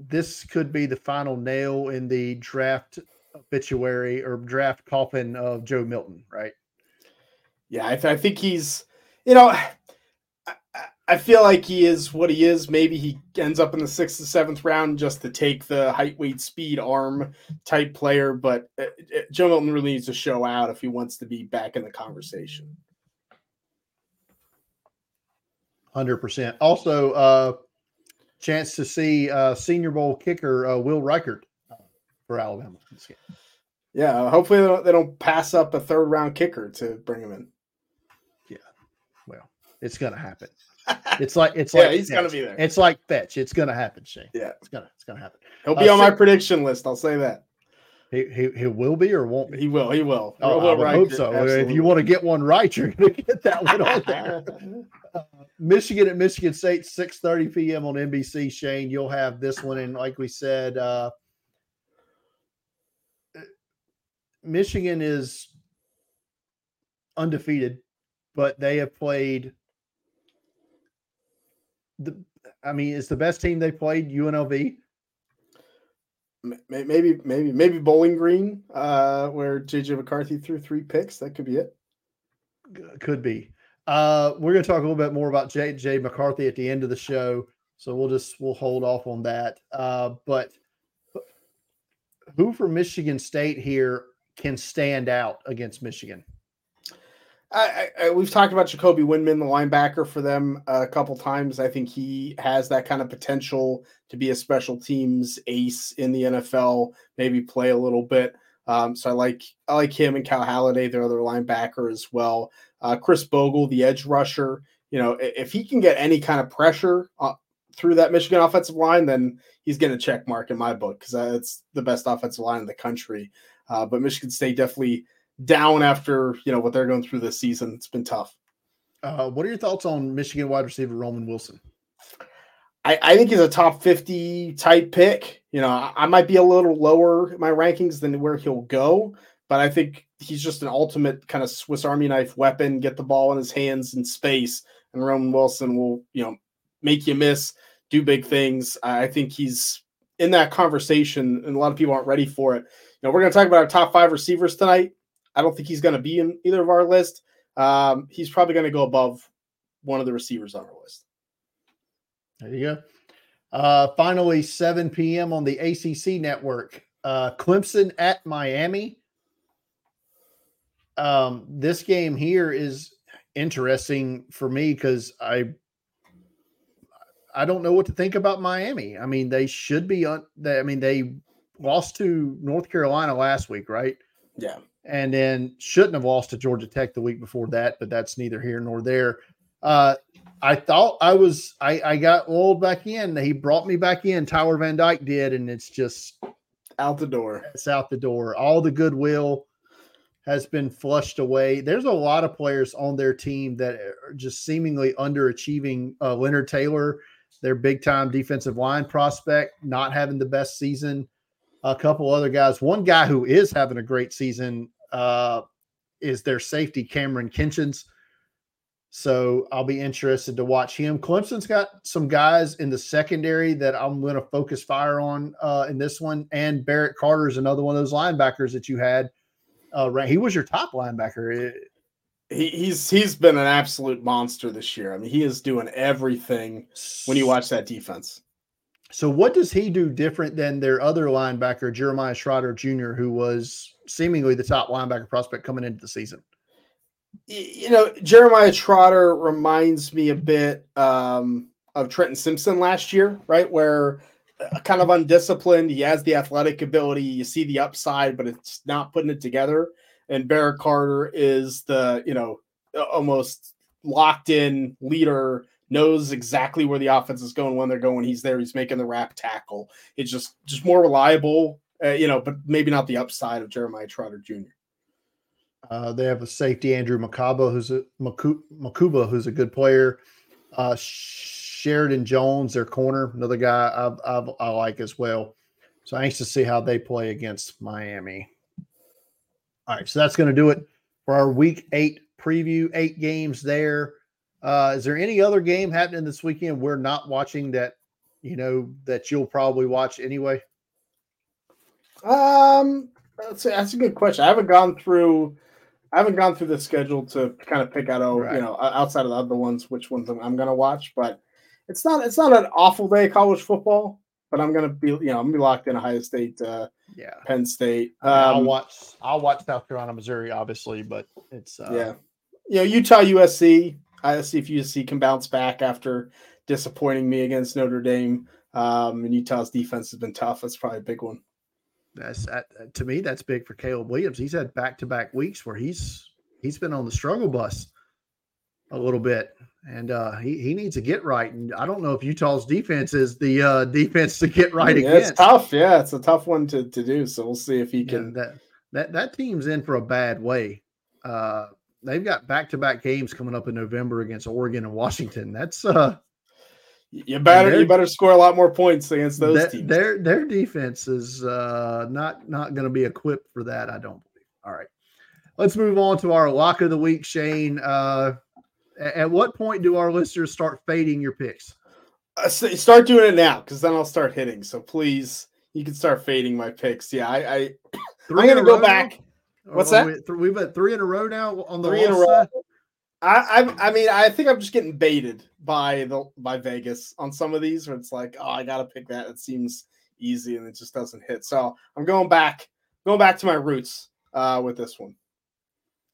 Speaker 1: This could be the final nail in the draft obituary or draft coffin of Joe Milton, right?
Speaker 2: Yeah, I, th- I think he's, you know, I, I feel like he is what he is. Maybe he ends up in the sixth or seventh round just to take the height, weight, speed, arm type player. But uh, uh, Joe Milton really needs to show out if he wants to be back in the conversation.
Speaker 1: Hundred percent. Also, uh, chance to see uh, Senior Bowl kicker uh, Will Reichard for Alabama.
Speaker 2: Yeah, hopefully they don't, they don't pass up a third round kicker to bring him in.
Speaker 1: Yeah, well, it's gonna happen. It's like it's
Speaker 2: yeah,
Speaker 1: like
Speaker 2: he's gonna be there.
Speaker 1: It's like fetch. It's gonna happen, Shane.
Speaker 2: Yeah,
Speaker 1: it's gonna it's gonna happen.
Speaker 2: He'll be
Speaker 1: Uh,
Speaker 2: on my prediction list. I'll say that.
Speaker 1: He, he, he will be or won't be.
Speaker 2: He will. He will.
Speaker 1: Oh, I would hope so. If you want to get one right, you're going to get that one on there. Michigan at Michigan State, 6:30 p.m. on NBC. Shane, you'll have this one, and like we said, uh, Michigan is undefeated, but they have played the. I mean, it's the best team they played. UNLV.
Speaker 2: Maybe maybe maybe Bowling Green, uh, where JJ McCarthy threw three picks. That could be it.
Speaker 1: could be. Uh, we're going to talk a little bit more about J.J. McCarthy at the end of the show, so we'll just we'll hold off on that. Uh, but who from Michigan State here can stand out against Michigan?
Speaker 2: I, I, we've talked about Jacoby Windmon, the linebacker for them, a couple times. I think he has that kind of potential to be a special teams ace in the NFL. Maybe play a little bit. Um, so I like I like him and Cal Haladay, their other linebacker as well. Uh, Khris Bogle, the edge rusher. You know, if he can get any kind of pressure uh, through that Michigan offensive line, then he's getting a check mark in my book because it's the best offensive line in the country. Uh, but Michigan State definitely down after you know what they're going through this season. It's been tough.
Speaker 1: Uh, what are your thoughts on Michigan wide receiver Roman Wilson?
Speaker 2: I, I think he's a top 50 type pick. You know, I, I might be a little lower in my rankings than where he'll go, but I think he's just an ultimate kind of Swiss Army knife weapon. Get the ball in his hands in space, and Roman Wilson will, you know, make you miss, do big things. I I think he's in that conversation, and a lot of people aren't ready for it. You know, we're going to talk about our top five receivers tonight. I don't think he's going to be in either of our list. Um, he's probably going to go above one of the receivers on our list.
Speaker 1: There you go. Uh, finally, 7 p.m. on the ACC network. Uh, Clemson at Miami. Um, this game here is interesting for me because I I don't know what to think about Miami. I mean, they should be on. They, I mean, they lost to North Carolina last week, right?
Speaker 2: Yeah.
Speaker 1: and then shouldn't have lost to Georgia Tech the week before that, but that's neither here nor there. Uh, I thought I was I, I got rolled back in. He brought me back in. Tyler Van Dyke did, and it's just
Speaker 2: Out the door.
Speaker 1: it's out the door. All the goodwill has been flushed away. There's a lot of players on their team that are just seemingly underachieving. Uh, Leonard Taylor, their big time defensive line prospect, not having the best season. A couple other guys. One guy who is having a great season uh, is their safety, Kamren Kinchens. So I'll be interested to watch him. Clemson's got some guys in the secondary that I'm going to focus fire on uh, in this one. And Barrett Carter is another one of those linebackers that you had. Uh, right, he was your top linebacker. It-
Speaker 2: He, he's he's been an absolute monster this year. I mean, he is doing everything when you watch that defense.
Speaker 1: So, what does he do different than their other linebacker, Jeremiah Trotter Jr., who was seemingly the top linebacker prospect coming into the season?
Speaker 2: You know, Jeremiah Trotter reminds me a bit um, of Trenton Simpson last year, right? Where uh, kind of undisciplined. He has the athletic ability. You see the upside, but it's not putting it together. And Barrett Carter is the, you know, almost locked in leader, knows exactly where the offense is going when they're going. He's there. He's making the rap tackle. It's just just more reliable, uh, you know, but maybe not the upside of Jeremiah Trotter Jr.
Speaker 1: Uh, they have a safety, Andrew Makaba, who's a Mukuba, who's a good player. Uh, Sheridan Jones, their corner, another guy I've, I've, I like as well. So anxious to see how they play against Miami. All right, so that's going to do it for our Week Eight preview. Eight games there. Uh, is there any other game happening this weekend we're not watching that you know that you'll probably watch anyway?
Speaker 2: Um, That's a, that's a good question. I haven't gone through. I haven't gone through the schedule to kind of pick out, oh, right. you know, outside of the other ones, which ones I'm, going to watch. But it's not it's not an awful day of college football. But I'm going to be, you know, I'm to be locked in Ohio State, uh,
Speaker 1: yeah,
Speaker 2: Penn State.
Speaker 1: Um, I'll watch. I'll watch South Carolina, Missouri, obviously, but it's uh,
Speaker 2: yeah, you know, Utah, USC. I see if USC can bounce back after disappointing me against Notre Dame. Um, and Utah's defense has been tough. That's probably a big one.
Speaker 1: That's that, to me. That's big for Caleb Williams. He's had back to back weeks where he's he's been on the struggle bus a little bit, and uh, he he needs to get right. And I don't know if Utah's defense is the uh, defense to get right
Speaker 2: yeah,
Speaker 1: against.
Speaker 2: It's tough. Yeah, it's a tough one to, to do. So we'll see if he can.
Speaker 1: Yeah, that that that team's in for a bad way. Uh, they've got back to back games coming up in November against Oregon and Washington. That's uh
Speaker 2: you better you better score a lot more points against those
Speaker 1: that,
Speaker 2: teams.
Speaker 1: Their their defense is uh, not not going to be equipped for that. I don't believe. All right, let's move on to our lock of the week, Shane. Uh, at what point do our listeners start fading your picks?
Speaker 2: Uh, start doing it now, because then I'll start hitting. So please, you can start fading my picks. Yeah, I, I I'm going to go back. What's that?
Speaker 1: We, we've got three in a row now on the
Speaker 2: three in a row. Side. I, I, I mean, I think I'm just getting baited by the by Vegas on some of these where it's like, oh, I gotta pick that. It seems easy and it just doesn't hit. So I'm going back, going back to my roots uh, with this one.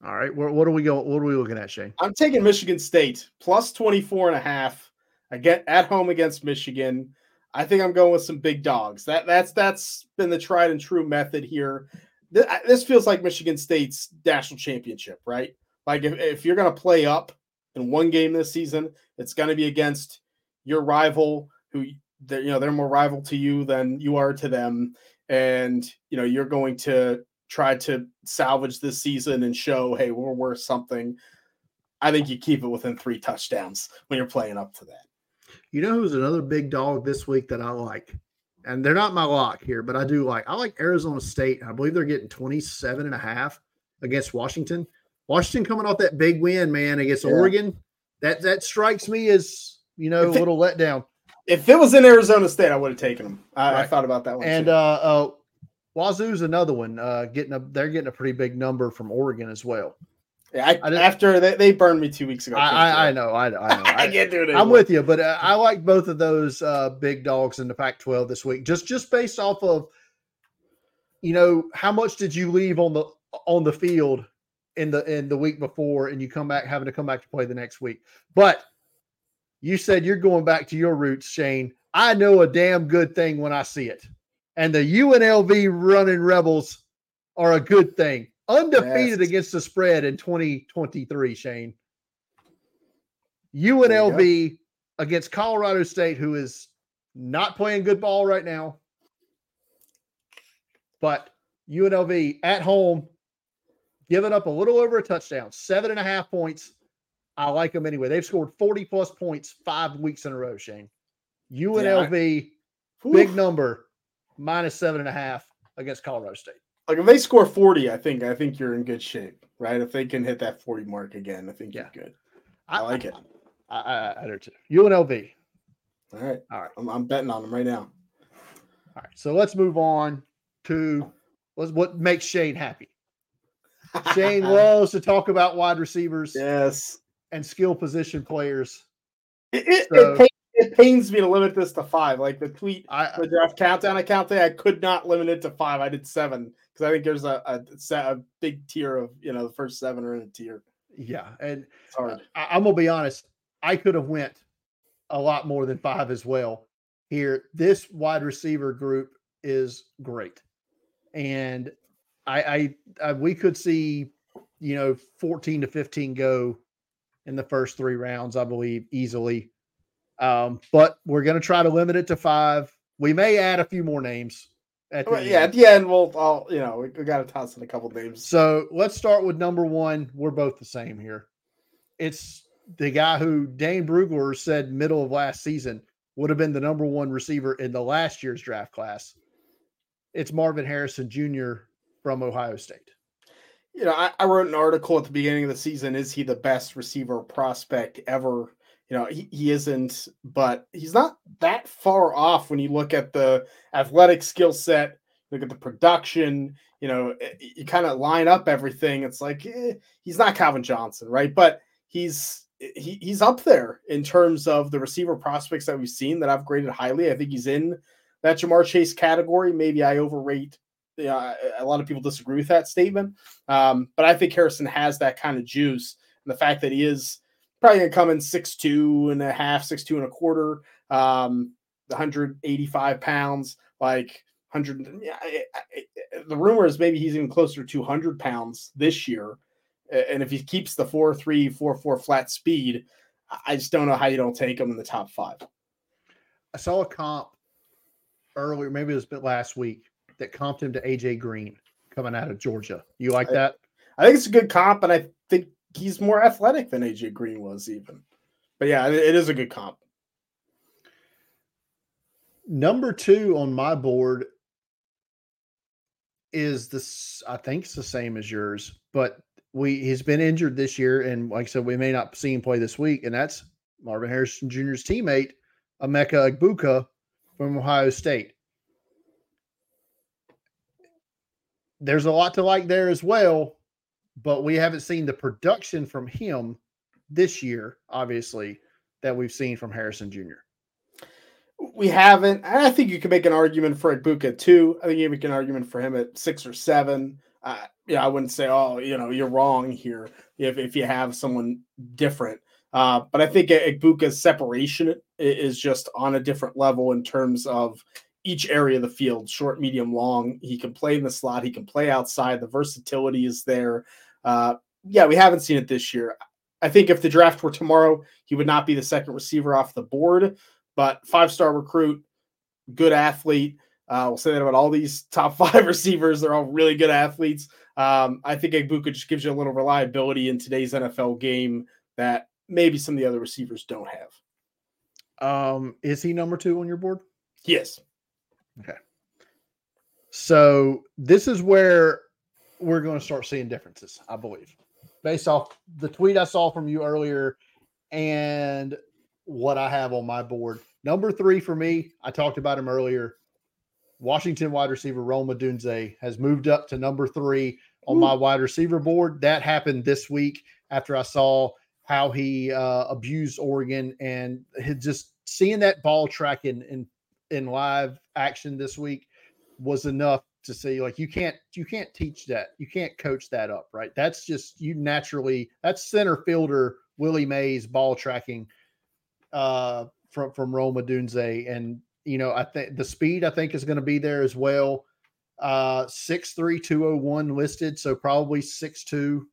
Speaker 1: All right. What, what are we going? What are we looking at, Shane?
Speaker 2: I'm taking Michigan State plus 24 and a half. I get at home against Michigan. I think I'm going with some big dogs. That that's that's been the tried and true method here. This feels like Michigan State's national championship, right? Like if, if you're going to play up in one game this season, it's going to be against your rival who you know they're more rival to you than you are to them. And you know you're going to try to salvage this season and show hey we're worth something. I think you keep it within three touchdowns when you're playing up to that.
Speaker 1: You know who's another big dog this week that i like and they're not my lock here but i do like i like arizona state i believe they're getting 27 and a half against washington Washington coming off that big win, man, against yeah. Oregon. That that strikes me as you know a little letdown.
Speaker 2: If it was in Arizona State, I would have taken them. I, right. I, thought about that one.
Speaker 1: And uh, uh, Wazoo's another one. Uh, getting a they're getting a pretty big number from Oregon as well.
Speaker 2: Yeah, I, I after they, they burned me two weeks ago.
Speaker 1: I, I, I know, I, I know.
Speaker 2: I, can't do it.
Speaker 1: Anymore. I'm with you, but uh, I like both of those uh, big dogs in the Pac-12 this week. Just just based off of, you know, how much did you leave on the on the field in the in the week before and you come back having to come back to play the next week. But you said you're going back to your roots, Shane. I know a damn good thing when I see it. And the UNLV running rebels are a good thing. Undefeated against the spread in 2023, Shane. UNLV against Colorado State, who is not playing good ball right now. But UNLV at home giving up a little over a touchdown, seven and a half points. I like them anyway. They've scored 40 plus points five weeks in a row, Shane. UNLV, yeah. big number, minus seven and a half against Colorado State.
Speaker 2: Like if they score 40, I think I think you're in good shape, right? If they can hit that 40 mark again, I think yeah. you're good. I, I like it.
Speaker 1: I, I, I do too. UNLV.
Speaker 2: All right. All right. I'm, I'm betting on them right now.
Speaker 1: All right. So let's move on to what makes Shane happy. Shane loves to talk about wide receivers.
Speaker 2: Yes.
Speaker 1: And skill position players.
Speaker 2: It, it, so, it, pains, it, pains, me to limit this to five. Like the tweet, I, the draft countdown account there, I could not limit it to five. I did seven because I think there's a, a, set, a, big tier of, you know, the first seven are in a tier.
Speaker 1: Yeah. And it's hard. I, I'm going to be honest. I could have went a lot more than five as well here. This wide receiver group is great. And I, I, I we could see, you know, 14 to 15 go in the first three rounds, I believe, easily. Um, but we're going to try to limit it to five. We may add a few more names.
Speaker 2: At well, yeah, at the end, we'll, all you know, we, we got to toss in a couple names.
Speaker 1: So let's start with number one. We're both the same here. It's the guy who Dane Brugler said middle of last season would have been the number one receiver in the last year's draft class. It's Marvin Harrison Jr from Ohio State.
Speaker 2: You know, I, I, wrote an article at the beginning of the season. Is he the best receiver prospect ever? You know, he, he isn't, but he's not that far off when you look at the athletic skill set, look at the production. you know, eh, you kind of line up everything. It's like eh, he's not Calvin Johnson, right? But he's he, he's up there in terms of the receiver prospects that we've seen that I've graded highly. I think he's in that Ja'Marr Chase category. Maybe I overrate. You know, a lot of people disagree with that statement, um, but I think Harrison has that kind of juice, and the fact that he is probably going to come in six two and a half, six two and a quarter, um, 185 pounds, like 100. Yeah, the rumor is maybe he's even closer to 200 pounds this year and if he keeps the four three four four flat speed, I just don't know how you don't take him in the top five.
Speaker 1: I saw a comp earlier, maybe it was a bit last week, that comped him to AJ Green coming out of Georgia. You like
Speaker 2: I,
Speaker 1: that?
Speaker 2: I think it's a good comp, and I he's more athletic than AJ Green was even. But yeah, it is a good comp.
Speaker 1: Number two on my board is this. I think it's the same as yours, but we he's been injured this year, and like I said, we may not see him play this week, and that's Marvin Harrison Jr.'s teammate, Emeka Egbuka from Ohio State. There's a lot to like there as well, but we haven't seen the production from him this year, obviously, that we've seen from Harrison Jr.
Speaker 2: We haven't. I think you can make an argument for Egbuka too. I think you make an argument for him at six or seven. Uh, yeah, I wouldn't say, oh, you know, you're wrong here if, if you have someone different. Uh, but I think Egbuka's separation is just on a different level in terms of each area of the field short, medium, long. He can play in the slot, he can play outside. The versatility is there. Uh, yeah, we haven't seen it this year. I think if the draft were tomorrow, he would not be the second receiver off the board, but five star recruit, good athlete. Uh, we'll say that about all these top five receivers. They're all really good athletes. Um, I think Egbuka just gives you a little reliability in today's NFL game that maybe some of the other receivers don't have.
Speaker 1: Um, is he number two on your board?
Speaker 2: Yes.
Speaker 1: Okay. So this is where we're going to start seeing differences, I believe, based off the tweet I saw from you earlier and what I have on my board. Number three for me, I talked about him earlier. Washington wide receiver Rome Odunze has moved up to number three on Ooh. my wide receiver board. That happened this week after I saw how he uh, abused Oregon and just seeing that ball track in, in in live action this week was enough to see like you can't you can't teach that you can't coach that up right that's just you naturally that's center fielder Willie Mays ball tracking uh from from Rome Odunze and you know, I think the speed I think is going to be there as well. Uh, six three two oh one listed, so probably six two.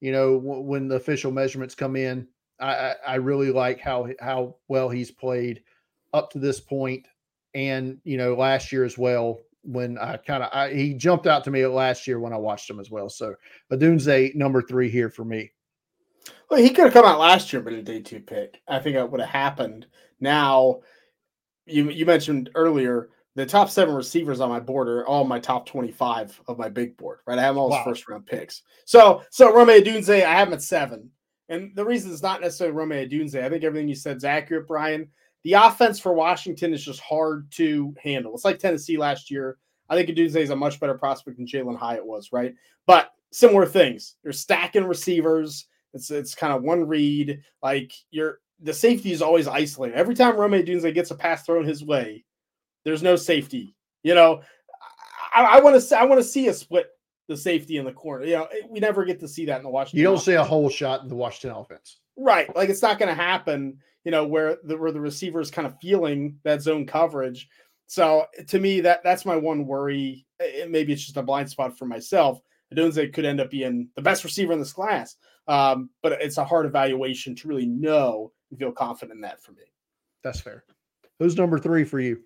Speaker 1: You know, w- when the official measurements come in, I, I, I really like how how well he's played up to this point, and you know, last year as well when I kind of he jumped out to me last year when I watched him as well. So Odunze number three here for me.
Speaker 2: Well, he could have come out last year, but a day two pick. I think that would have happened. Now you you mentioned earlier the top seven receivers on my board are all my top 25 of my big board, right? I have all wow. first round picks. So so Rome Odunze, I have him at seven. And the reason it's not necessarily Rome Odunze, I think everything you said is accurate, Brian. The offense for Washington is just hard to handle. It's like Tennessee last year. I think Odunze is a much better prospect than Jalin Hyatt was, right? But similar things. You're stacking receivers. It's it's kind of one read. Like you're the safety is always isolated. Every time Rome Odunze gets a pass thrown his way, there's no safety. You know, I want to I want to see a split the safety in the corner. You know, we never get to see that in the Washington.
Speaker 1: You don't offense. see a whole shot in the Washington offense,
Speaker 2: right? Like it's not going to happen. You know, where the where the receiver is kind of feeling that zone coverage. So to me, that that's my one worry. Maybe it's just a blind spot for myself. Odunze could end up being the best receiver in this class, um, but it's a hard evaluation to really know and feel confident in that for me.
Speaker 1: That's fair. Who's number three for you?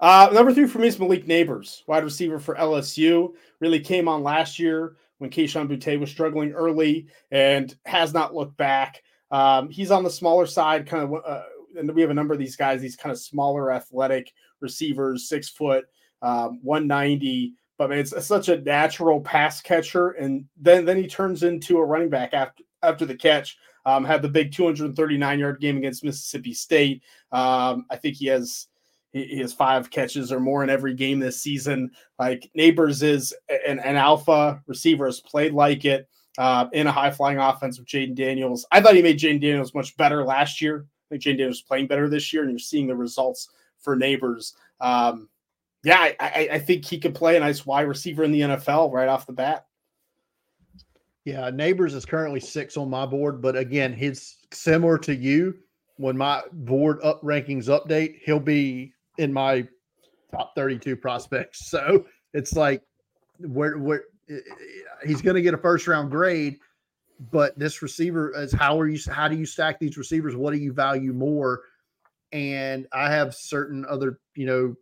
Speaker 2: Uh, number three for me is Malik Nabers, wide receiver for LSU. Really came on last year when Kayshon Boutte was struggling early and has not looked back. Um, he's on the smaller side, kind of, uh, and we have a number of these guys, these kind of smaller athletic receivers, six foot, um, 190. But man, it's, it's such a natural pass catcher, and then then he turns into a running back after after the catch. Um, had the big 239 yard game against Mississippi State. Um, I think he has He, has five catches or more in every game this season. Like Nabers is an, an alpha receiver, has played like it uh, in a high flying offense with Jayden Daniels. I thought he made Jayden Daniels much better last year. I think Jayden Daniels playing better this year, and you're seeing the results for Nabers. Um, yeah, I, I, I think he could play a nice wide receiver in the NFL right off the bat.
Speaker 1: Yeah, Nabers is currently six on my board, but again, he's similar to you. When my board up rankings update, he'll be in my top 32 prospects. So it's like where where he's going to get a first round grade, but this receiver is how are you how do you stack these receivers? What do you value more? And I have certain other, you know,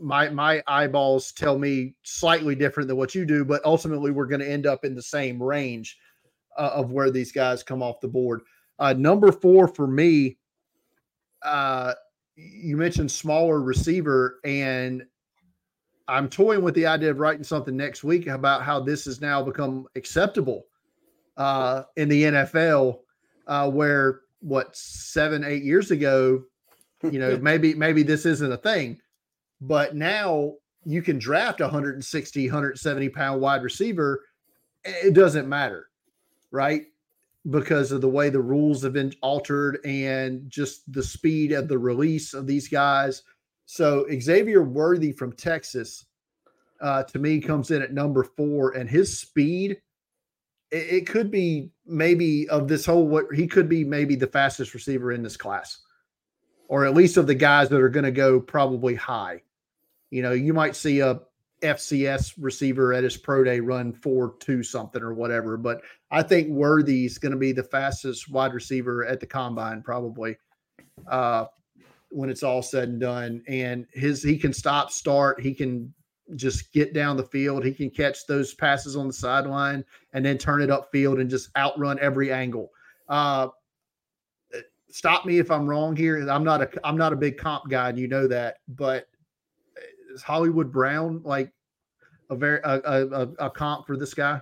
Speaker 1: my my eyeballs tell me slightly different than what you do, but ultimately we're going to end up in the same range uh, of where these guys come off the board. Uh, number four for me, uh, you mentioned smaller receiver, and I'm toying with the idea of writing something next week about how this has now become acceptable uh, in the NFL, uh, where what seven, eight years ago, you know, maybe maybe this isn't a thing, but now you can draft a 160, 170 pound wide receiver. It doesn't matter, right? Because of the way the rules have been altered and just the speed of the release of these guys. So Xavier Worthy from Texas, uh, to me, comes in at number four, and his speed, it, it could be maybe of this whole what he could be maybe the fastest receiver in this class, or at least of the guys that are going to go probably high. You know, you might see a FCS receiver at his pro day run four two something or whatever. But I think Worthy's going to be the fastest wide receiver at the combine probably uh, when it's all said and done. And his he can stop, start, he can just get down the field. He can catch those passes on the sideline and then turn it upfield and just outrun every angle. Uh, stop me if I'm wrong here. I'm not a I'm not a big comp guy, and you know that, but is Hollywood Brown like a very a, a, a comp for this guy?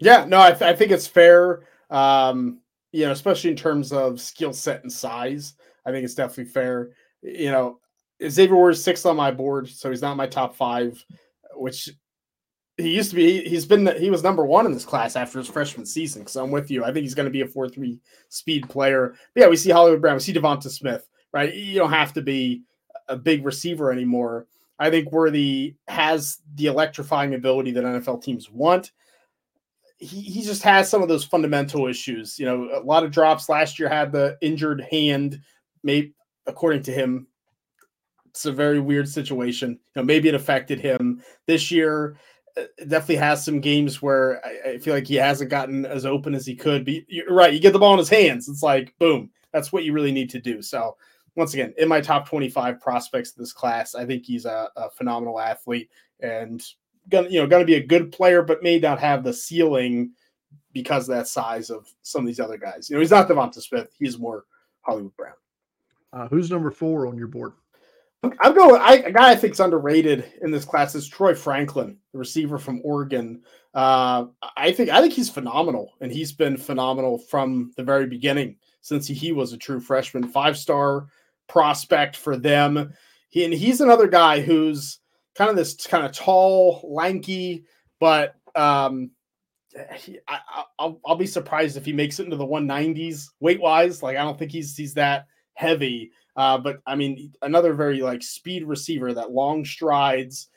Speaker 2: Yeah, no, I, th- I think it's fair. Um, you know, especially in terms of skill set and size, I think it's definitely fair. You know, Xavier Ward is sixth on my board, so he's not my top five, which he used to be. He's been he was number one in this class after his freshman season. Because I'm with you. I think he's going to be a four three speed player. But yeah, we see Hollywood Brown, we see DeVonta Smith. Right, you don't have to be a big receiver anymore. I think Worthy has the electrifying ability that NFL teams want. He, he just has some of those fundamental issues. You know, a lot of drops last year had the injured hand. Maybe according to him, it's a very weird situation. You know, maybe it affected him this year. Uh, definitely has some games where I, feel like he hasn't gotten as open as he could. Be you're right. You get the ball in his hands. It's like boom. That's what you really need to do. So once again, in my top 25 prospects of this class, I think he's a, a phenomenal athlete and gonna, you know, gonna be a good player, but may not have the ceiling because of that size of some of these other guys. You know, he's not DeVonta Smith, he's more Hollywood Brown.
Speaker 1: Uh, who's number four on your board?
Speaker 2: I'm going. I, a guy I think is underrated in this class is Troy Franklin, the receiver from Oregon. Uh, I think I think he's phenomenal, and he's been phenomenal from the very beginning since he, he was a true freshman, five star prospect for them. He and he's another guy who's kind of this kind of tall, lanky, but um, he, I, will I'll be surprised if he makes it into the 190s weight wise. Like I don't think he's he's that heavy. Uh, but I mean, another very like speed receiver that long strides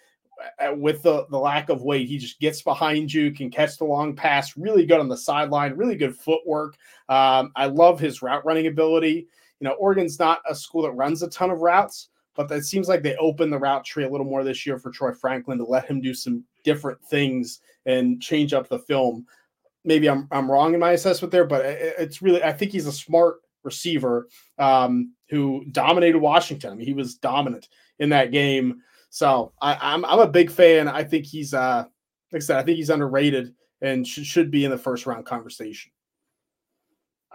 Speaker 2: with the, the lack of weight. He just gets behind you, can catch the long pass, really good on the sideline, really good footwork. Um, I love his route running ability you know, Oregon's not a school that runs a ton of routes, but it seems like they opened the route tree a little more this year for Troy Franklin to let him do some different things and change up the film. Maybe I'm I'm wrong in my assessment there, but it's really I think he's a smart receiver um, who dominated Washington. I mean, he was dominant in that game. So I, am I'm, I'm a big fan. I think he's uh, like I said, I think he's underrated and should should be in the first round conversation.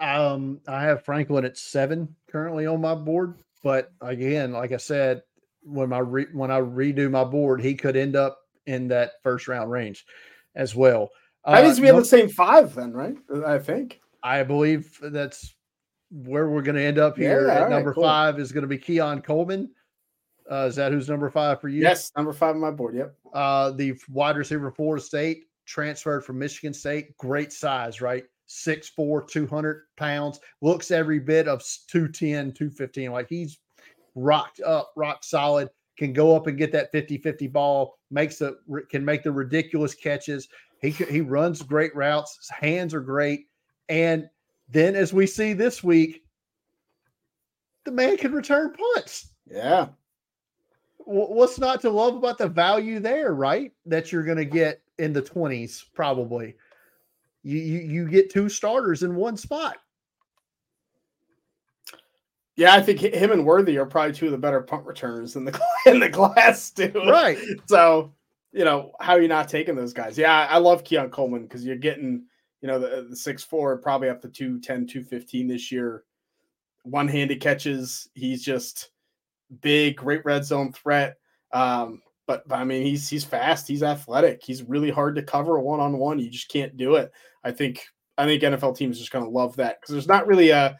Speaker 1: Um, I have Franklin at seven currently on my board, but again, like I said, when my re- when I redo my board, he could end up in that first round range as well.
Speaker 2: Uh, that means we have the same five then, right? I think.
Speaker 1: I believe that's where we're going to end up here. Yeah, at number right, cool. five is going to be Keon Coleman, Uh, is that who's number five for you?
Speaker 2: Yes, number five on my board. Yep.
Speaker 1: Uh, the wide receiver for Florida State transferred from Michigan State. Great size, right? 6'4, 200 pounds. Looks every bit of 210, 215. Like he's rocked up, rock solid. Can go up and get that 50 50 ball, makes the can make the ridiculous catches. He, he runs great routes. His hands are great. And then, as we see this week, the man can return punts.
Speaker 2: Yeah.
Speaker 1: What's not to love about the value there, right? That you're going to get in the 20s, probably. You, you you get two starters in one spot.
Speaker 2: Yeah, I think him and Worthy are probably two of the better punt returners in the in the class too.
Speaker 1: Right.
Speaker 2: So you know how are you not taking those guys? Yeah, I love Keon Coleman because you're getting you know the, the six four probably up to 210 215 this year one-handed catches he's just big great red zone threat um, but, but i mean he's he's fast he's athletic he's really hard to cover one-on-one you just can't do it i think i think nfl teams just going to love that because there's not really a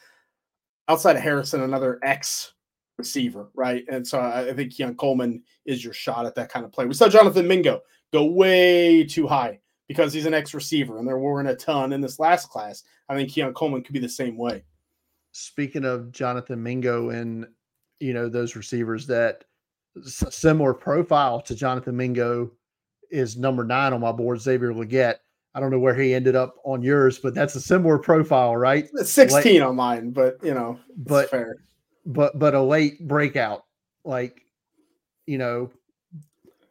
Speaker 2: outside of harrison another x receiver right and so I, think keon coleman is your shot at that kind of play we saw jonathan mingo go way too high because he's an X receiver and they're wearing a ton in this last class. I think Keon Coleman could be the same way.
Speaker 1: Speaking of Jonathan Mingo and you know those receivers that similar profile to Jonathan Mingo is number nine on my board, Xavier Legette. I don't know where he ended up on yours, but that's a similar profile, right?
Speaker 2: 16 late, on mine, but you know,
Speaker 1: but fair. But but a late breakout, like you know,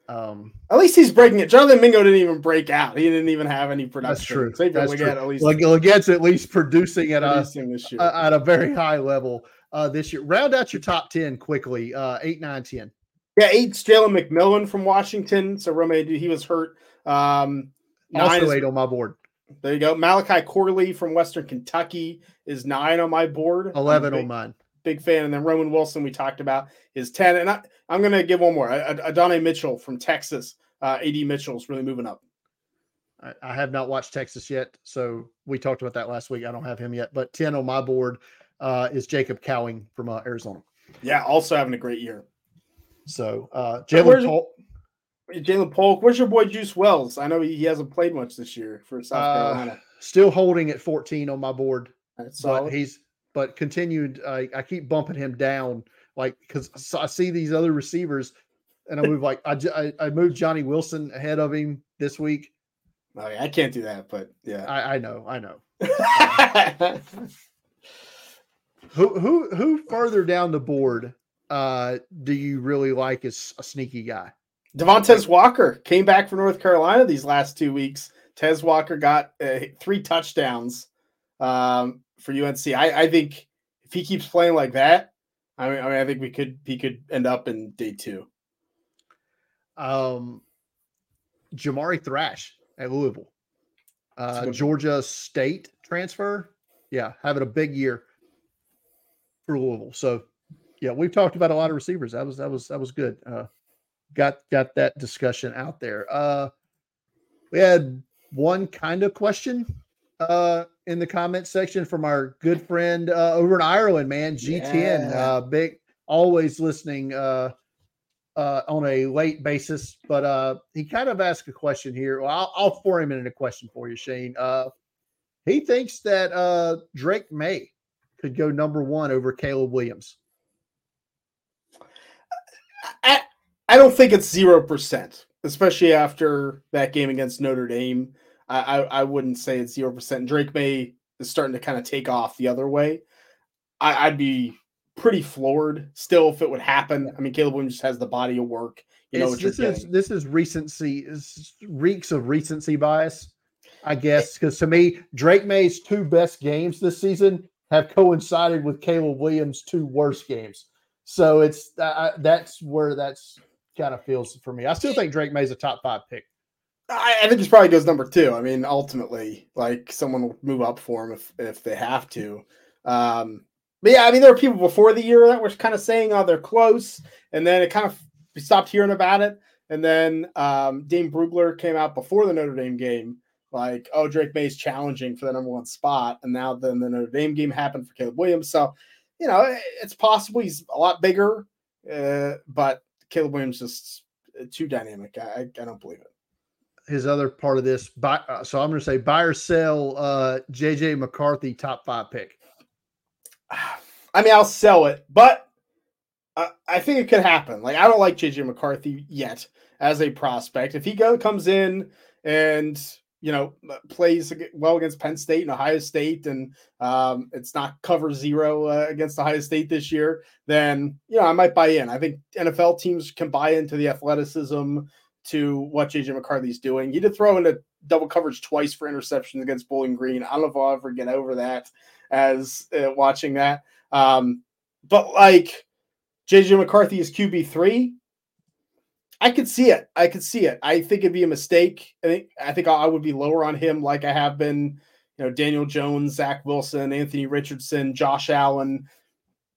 Speaker 2: um, at least he's breaking it. Jonathan Mingo didn't even break out. He didn't even have any production.
Speaker 1: That's true. Xavier that's true. At least Legette's at least producing at producing a, a, at a very high level uh, this year. Round out your top ten quickly. Uh, eight, nine, ten.
Speaker 2: Yeah, eight's Jalen McMillan from Washington. So Rome, he was hurt. Um,
Speaker 1: also is, eight on my board.
Speaker 2: There you go. Malachi Corley from Western Kentucky is nine on my board.
Speaker 1: Eleven on mine
Speaker 2: big fan. And then Roman Wilson, we talked about, is 10. And I, am going to give one more. Adonai Mitchell from Texas. Uh, AD Mitchell's really moving up.
Speaker 1: I, I, have not watched Texas yet. So we talked about that last week. I don't have him yet. But 10 on my board uh, is Jacob Cowing from uh, Arizona.
Speaker 2: Yeah, also having a great year.
Speaker 1: So uh, Ja'Lynn Polk.
Speaker 2: Ja'Lynn Polk. Where's your boy Juice Wells? I know he, hasn't played much this year for South uh, Carolina.
Speaker 1: Still holding at 14 on my board. That's but he's but continued. I, I keep bumping him down, like because I see these other receivers, and I move like I, I, I moved Johnny Wilson ahead of him this week.
Speaker 2: Oh, yeah, I can't do that, but yeah,
Speaker 1: I, I know, I know. who who who further down the board uh, do you really like as a sneaky guy?
Speaker 2: Devontez Walker came back from North Carolina these last two weeks. Tez Walker got uh, three touchdowns. Um, for UNC. I, I think if he keeps playing like that, I mean, I mean, I think we could he could end up in day two.
Speaker 1: Um, Jamari Thrash at Louisville, uh, Georgia State transfer. Yeah, having a big year for Louisville. So, yeah, we've talked about a lot of receivers. That was that was that was good. Uh, got got that discussion out there. Uh, we had one kind of question uh, in the comment section from our good friend uh, over in Ireland, man, G10. Yeah. Uh, big, always listening uh, uh, on a late basis, but uh, he kind of asked a question here. Well, I'll, I'll for him in a question for you, Shane. Uh, he thinks that uh, Drake Maye could go number one over Caleb Williams.
Speaker 2: I, I don't think it's zero percent, especially after that game against Notre Dame. I, I, wouldn't say it's zero percent. Drake Maye is starting to kind of take off the other way. I, would be pretty floored still if it would happen. I mean, Caleb Williams just has the body of work. You know
Speaker 1: this is this is recency is reeks of recency bias, I guess. Because to me, Drake Maye's two best games this season have coincided with Caleb Williams' two worst games. So it's uh, that's where that's kind of feels for me. I still think Drake Maye's a top five pick.
Speaker 2: I, I think he probably goes number two. I mean, ultimately, like someone will move up for him if if they have to. Um, but yeah, I mean, there were people before the year that were kind of saying, "Oh, they're close," and then it kind of stopped hearing about it. And then um, Dane Brugler came out before the Notre Dame game, like, "Oh, Drake Maye's challenging for the number one spot," and now then the Notre Dame game happened for Caleb Williams. So, you know, it's possible he's a lot bigger, uh, but Caleb Williams just uh, too dynamic. I, I don't believe it.
Speaker 1: His other part of this, buy, uh, so I'm going to say buy or sell uh, JJ McCarthy top five pick.
Speaker 2: I mean, I'll sell it, but uh, I think it could happen. Like I don't like JJ McCarthy yet as a prospect. If he go comes in and you know, plays well against Penn State and Ohio State, and um, it's not cover zero uh, against Ohio State this year, then you know I might buy in. I think NFL teams can buy into the athleticism to what JJ McCarthy's doing. You did throw into double coverage twice for interceptions against Bowling Green. I don't know if I'll ever get over that as uh, watching that. Um, but like JJ McCarthy is QB three. I could see it. I could see it. I think it'd be a mistake. I think I think I would be lower on him, like I have been. You know, Daniel Jones, Zach Wilson, Anthony Richardson, Josh Allen,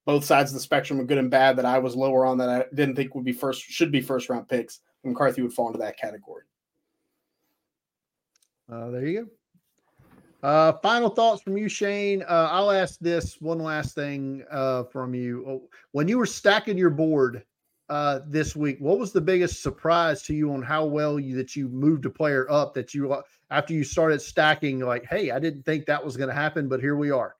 Speaker 2: both sides of the spectrum are good and bad. That I was lower on that I didn't think would be first should be first round picks. McCarthy would fall into that category.
Speaker 1: Uh, there you go. Uh, final thoughts from you, Shane. Uh, I'll ask this one last thing uh, from you. Oh, when you were stacking your board uh, this week. What was the biggest surprise to you on how well you that you moved a player up that you uh, after you started stacking? Like, hey, I didn't think that was going to happen, but here we are.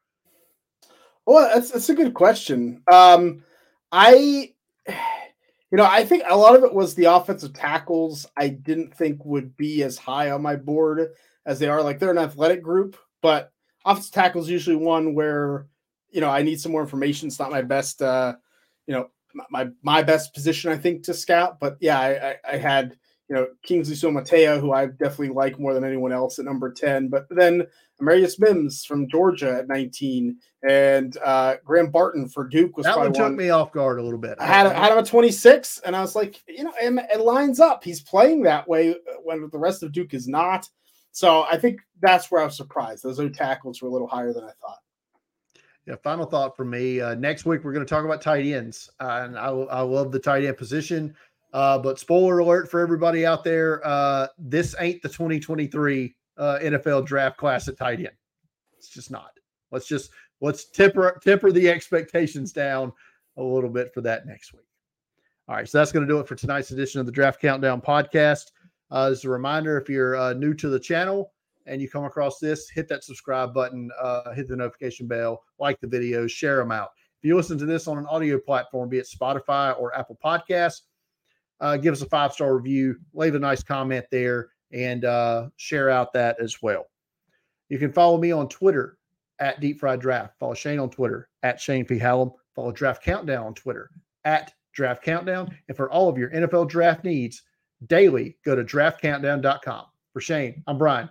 Speaker 2: Well, that's that's a good question. Um, I, you know, I think a lot of it was the offensive tackles. I didn't think would be as high on my board as they are. Like they're an athletic group, but offensive tackles usually one where you know I need some more information. It's not my best. Uh, you know, my my best position, I think, to scout. But yeah, I, I, I had you know Kingsley Suamataia, who I definitely like more than anyone else at number ten. But then Amarius Mims from Georgia at nineteen, and uh, Graham Barton for Duke was
Speaker 1: that
Speaker 2: one
Speaker 1: took one. me off guard a little bit.
Speaker 2: I had I had him at twenty six, and I was like, you know, it, it lines up. He's playing that way when the rest of Duke is not. So I think that's where I was surprised. Those O tackles were a little higher than I thought.
Speaker 1: Yeah, final thought for me. Uh, next week we're going to talk about tight ends, uh, and I, I love the tight end position. Uh, but spoiler alert for everybody out there: uh, this ain't the 2023 uh, NFL draft class at tight end. It's just not. Let's just let's temper temper the expectations down a little bit for that next week. All right, so that's going to do it for tonight's edition of the Draft Countdown podcast. Uh, as a reminder, if you're new to the channel, and you come across this, hit that subscribe button, uh, hit the notification bell, like the videos, share them out. If you listen to this on an audio platform, be it Spotify or Apple Podcasts, uh, give us a five star review, leave a nice comment there, and uh, share out that as well. You can follow me on Twitter at Deep Fried Draft. Follow Shane on Twitter at Shane P. Hallam. Follow Draft Countdown on Twitter at Draft Countdown. And for all of your NFL draft needs daily, go to draftcountdown.com. For Shane, I'm Brian.